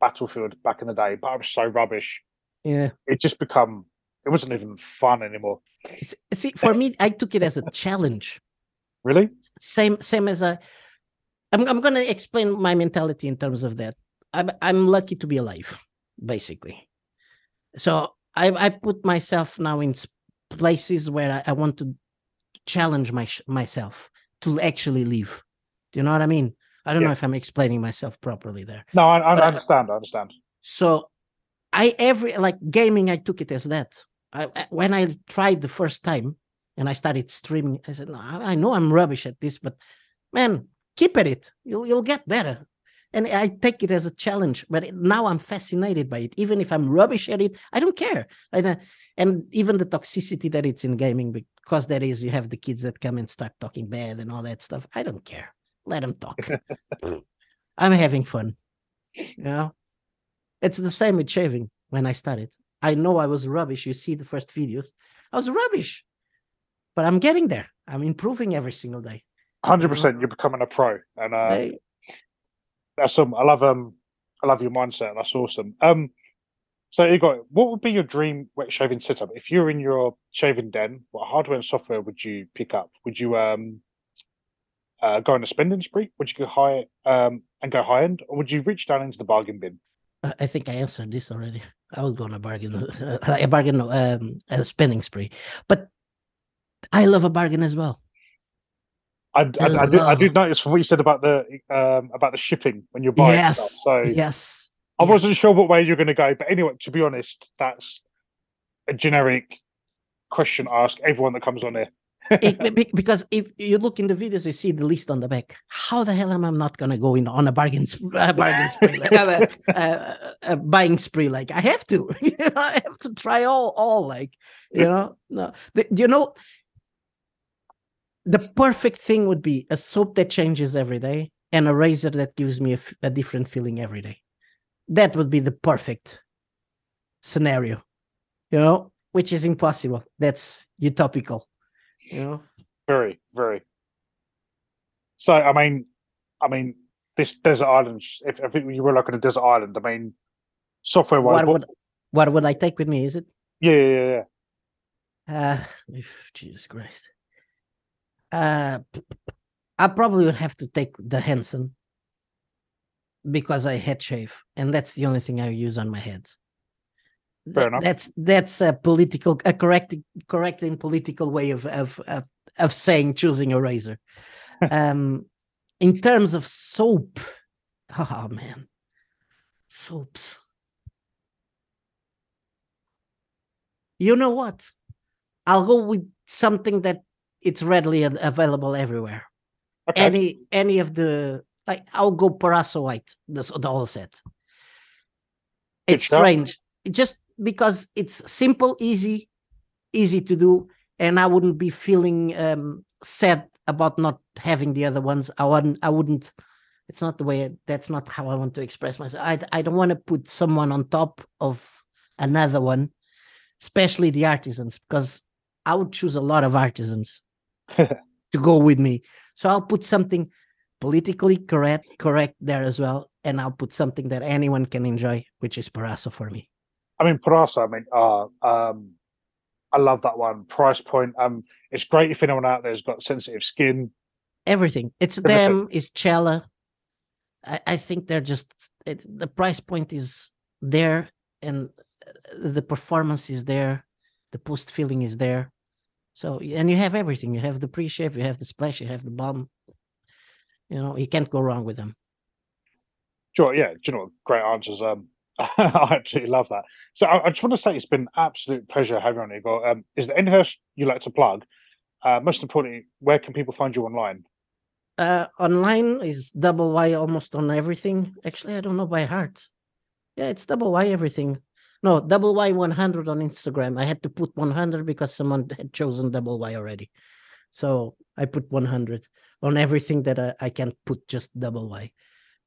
Speaker 2: Battlefield back in the day, but I was so rubbish.
Speaker 3: yeah
Speaker 2: It just become. It wasn't even fun anymore.
Speaker 3: See for me i took it as a challenge
Speaker 2: Really?
Speaker 3: same same as a I'm I'm gonna explain my mentality in terms of that. I'm I'm lucky to be alive, basically. So I I put myself now in places where I, I want to challenge my myself to actually live. Do you know what I mean? I don't know if I'm explaining myself properly there.
Speaker 2: No, I, I
Speaker 3: But
Speaker 2: understand. I understand.
Speaker 3: So I every like gaming, I took it as that. I, when I tried the first time and I started streaming, I said, no, I, I know I'm rubbish at this, but man, keep at it. You'll you'll get better. And I take it as a challenge. But now I'm fascinated by it. Even if I'm rubbish at it, I don't care. And, uh, and even the toxicity that it's in gaming, because there is, you have the kids that come and start talking bad and all that stuff. I don't care. Let them talk. [LAUGHS] I'm having fun. You know, it's the same with shaving. When I started, I know I was rubbish. You see the first videos, I was rubbish, but I'm getting there. I'm improving every single day.
Speaker 2: Hundred percent, you're becoming a pro, and uh,
Speaker 3: I-
Speaker 2: that's um, I love um, I love your mindset. And that's awesome. Um, so you got what would be your dream wet shaving setup if you're in your shaving den? What hardware and software would you pick up? Would you um, uh, go on a spending spree? Would you go high um and go high end, or would you reach down into the bargain bin?
Speaker 3: I think I answered this already. I would go on a bargain, [LAUGHS] a bargain, um, a spending spree. But I love a bargain as well.
Speaker 2: I, I, I, did, I did notice from what you said about the um about the shipping when you're buying stuff.
Speaker 3: yes,
Speaker 2: So
Speaker 3: yes.
Speaker 2: I
Speaker 3: yes.
Speaker 2: wasn't sure what way you're going to go, but anyway, to be honest, that's a generic question I ask everyone that comes on here.
Speaker 3: It- [LAUGHS] be- be- because if you look in the videos, you see the list on the back. How the hell am I not gonna go in on a bargain, sp- [LAUGHS] a bargain [LAUGHS] spree, like, uh, uh, a buying spree? Like I have to, you know, I have to try all, all. Like you know, no, the, you know, the perfect thing would be a soap that changes every day and a razor that gives me a, f- a different feeling every day. That would be the perfect scenario, you know, which is impossible. That's utopical, you know.
Speaker 2: Very, very. So I mean, I mean, this desert island. If, if you were looking at a desert island, I mean, software
Speaker 3: what would what would I take with me? Is it?
Speaker 2: yeah, yeah, yeah, yeah.
Speaker 3: Uh, [SIGHS] if, Jesus Christ. Uh, I probably would have to take the Henson because I head shave, and that's the only thing I use on my head.
Speaker 2: Fair
Speaker 3: Th-
Speaker 2: enough.
Speaker 3: That's that's a political, a correct, correct and political way of of of, of saying choosing a razor. [LAUGHS] um, in terms of soap, oh man, soaps. You know what? I'll go with something that it's readily av- available everywhere.
Speaker 2: Okay.
Speaker 3: Any any of the like I'll go Proraso White, the, the whole set. It's strange. Just because it's simple, easy, easy to do, and I wouldn't be feeling um sad about not having the other ones. I wouldn't I wouldn't it's not the way I- that's not how I want to express myself. I I don't want to put someone on top of another one, especially the artisans, because I would choose a lot of artisans to go with me. So I'll put something politically correct correct there as well, and I'll put something that anyone can enjoy, which is Proraso for me.
Speaker 2: I mean, Proraso, I mean, uh, um, I love that one. Price point. Um, it's great if anyone out there's got sensitive skin.
Speaker 3: Everything. It's
Speaker 2: Everything.
Speaker 3: them. It's Cella. I, I think they're just it, the price point is there, and uh, the performance is there, the post feeling is there. So and you have everything. You have the pre-shave, you have the splash, you have the bomb. You know, you can't go wrong with them.
Speaker 2: Sure, yeah. Do you know? Great answers. Um, [LAUGHS] I absolutely love that. So I, I just want to say it's been an absolute pleasure having you on. Ygor. Um, is there anything else you like to plug? Uh, most importantly, where can people find you online?
Speaker 3: Uh, online is double Y almost on everything. Actually, I don't know by heart. Yeah, it's double Y everything. No, double Y 100 on Instagram. I had to put 100 because someone had chosen double Y already. So I put 100 on everything that I, I can put just double Y.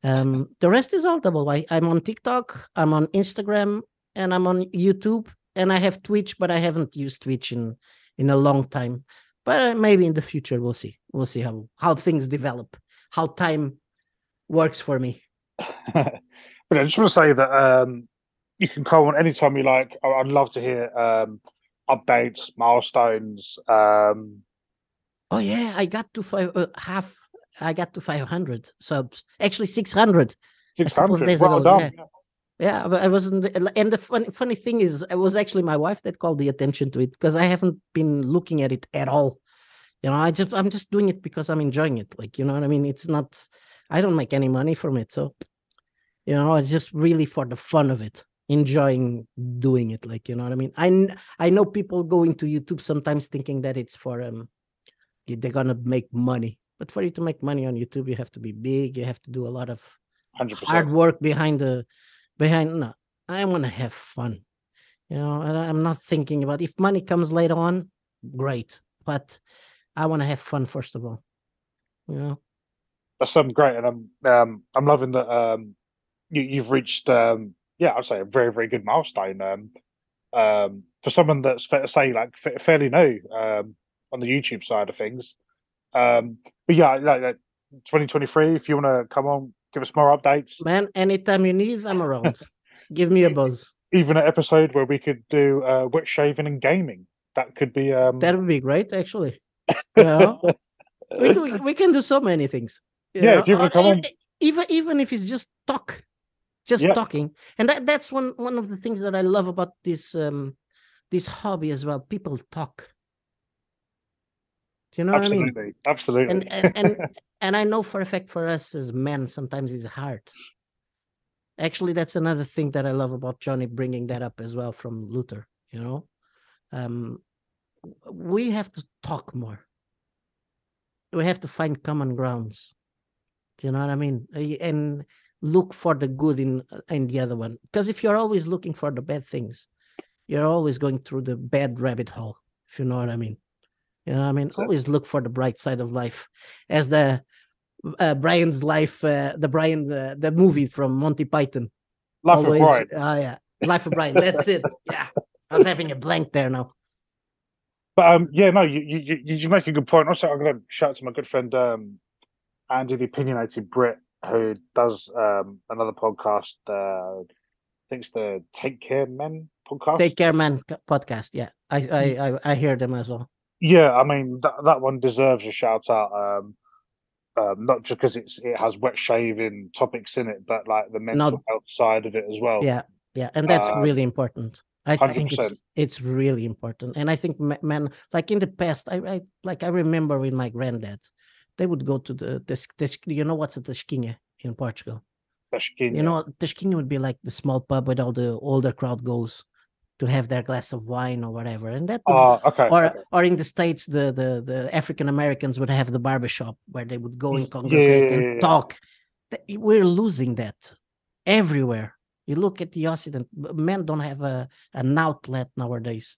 Speaker 3: Um, the rest is all double Y. I'm on TikTok, I'm on Instagram, and I'm on YouTube, and I have Twitch, but I haven't used Twitch in in a long time. But uh, maybe in the future we'll see. We'll see how how things develop, how time works for me. [LAUGHS]
Speaker 2: but I just want to say that um, you can come on anytime you like. I'd love to hear um, updates, milestones. Um,
Speaker 3: Oh yeah, I got to five uh, half. I got to 500 subs. Actually, 600. couple of
Speaker 2: 600.
Speaker 3: days
Speaker 2: Well
Speaker 3: ago,
Speaker 2: done.
Speaker 3: Yeah, but I wasn't. And the funny funny thing is, it was actually my wife that called the attention to it because I haven't been looking at it at all. You know, I just I'm just doing it because I'm enjoying it. Like you know what I mean. It's not. I don't make any money from it, so you know, it's just really for the fun of it, enjoying doing it. Like you know what I mean. I I know people go into YouTube sometimes thinking that it's for um, they're gonna make money. But for you to make money on YouTube, you have to be big. You have to do a lot of
Speaker 2: hundred
Speaker 3: hard work behind the behind no i want to have fun you know and i'm not thinking about if money comes later on great but i want to have fun first of all you know
Speaker 2: That's um great, and I'm um I'm loving that um you you've reached um yeah I'd say a very very good milestone um um for someone that's fair to say like fa- fairly new um on the YouTube side of things. Um, but yeah, like, like 2023, if you want to come on, give us more updates.
Speaker 3: man anytime you need i'm around [LAUGHS] give me a buzz
Speaker 2: Even an episode where we could do uh, wet shaving and gaming. That could be um
Speaker 3: that would be great actually [LAUGHS] you know we can, we- we can do so many things
Speaker 2: Yeah,
Speaker 3: know,
Speaker 2: if you wanna come on.
Speaker 3: even even if it's just talk just
Speaker 2: Yeah.
Speaker 3: talking. And that that's one one of the things that i love about this um this hobby as well people talk. Do you know what i mean?
Speaker 2: Absolutely, absolutely.
Speaker 3: and and and, [LAUGHS] and i know for a fact for us as men sometimes it's hard. Actually that's another thing that i love about johnny bringing that up as well from luther you know? Um we have to talk more. We have to find common grounds. Do you know what i mean? Uh, and look for the good in uh, in the other one. Because if you're always looking for the bad things you're always going through the bad rabbit hole if you know what i mean. You know what i mean?
Speaker 2: So-
Speaker 3: always look for the bright side of life. As the uh, brian's life uh, the brian the, the movie from monty python.
Speaker 2: Life of Brian.
Speaker 3: oh yeah. Life of brian that's it. Yeah. I was having a blank there now.
Speaker 2: But um, yeah, no, you you you, you make a good point. Also, I'm to shout out to my good friend um, Andy, the opinionated Brit, who does um another podcast. Uh, I think it's the Take Care Men podcast.
Speaker 3: take care man c- podcast yeah i i
Speaker 2: Mm.
Speaker 3: i, I hear them as well
Speaker 2: Yeah, I mean that that one deserves a shout out. Um, um, not just because it's it has wet shaving topics in it, but like the mental health side of it as well.
Speaker 3: yeah yeah and that's
Speaker 2: Um,
Speaker 3: really important i think
Speaker 2: 100%.
Speaker 3: it's it's really important and i think men like in the past i, I like i remember with my granddad they would go to the this this you know what's a tasquinha in portugal?
Speaker 2: Especially
Speaker 3: you know tasquinha would be like the small pub where all the older crowd goes to have their glass of wine or whatever and that would
Speaker 2: Ah, okay.
Speaker 3: or
Speaker 2: okay.
Speaker 3: or in the states the the the african americans would have the barbershop where they would go and congregate
Speaker 2: yeah,
Speaker 3: and talk. We're losing that everywhere. You look at the occident men don't have a an outlet nowadays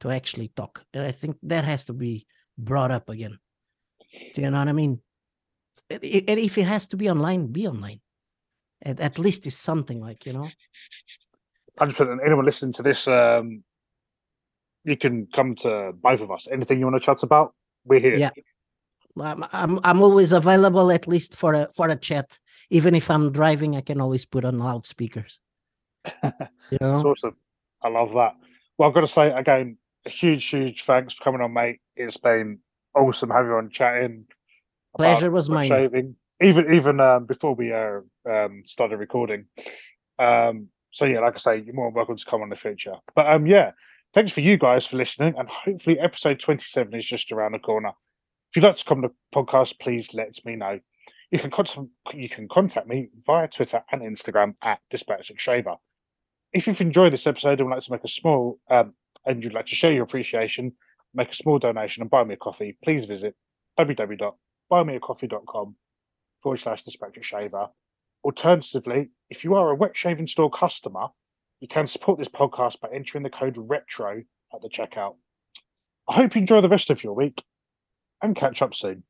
Speaker 3: to actually talk and i think that has to be brought up again do you know what i mean and if it has to be online be online at, at least it's something like you know
Speaker 2: hundred percent. Anyone listening to this, um, you can come to both of us. Anything you want to chat about, we're here.
Speaker 3: Yeah. I'm, I'm I'm always available at least for a for a chat. Even if I'm driving, I can always put on loudspeakers. [LAUGHS] You know,
Speaker 2: awesome. I love that. Well, I've got to say again, a huge, huge thanks for coming on, mate. It's been awesome having you on chatting.
Speaker 3: pleasure was mine.
Speaker 2: Shaving. Even even um, before we uh, um, started recording. Um, so yeah, like I say, you're more than welcome to come on in the future. But um, yeah, thanks for you guys for listening, and hopefully episode 27 is just around the corner. If you'd like to come to the podcast, please let me know. You can contact you can contact me via Twitter and Instagram at Dyspraxic Shaver. If you've enjoyed this episode and would like to make a small um, and you'd like to share your appreciation, make a small donation and buy me a coffee, please visit www.buymeacoffee.com forward slash Dyspraxic Shaver. Alternatively, if you are a wet shaving store customer, you can support this podcast by entering the code RETRO at the checkout. I hope you enjoy the rest of your week and catch up soon.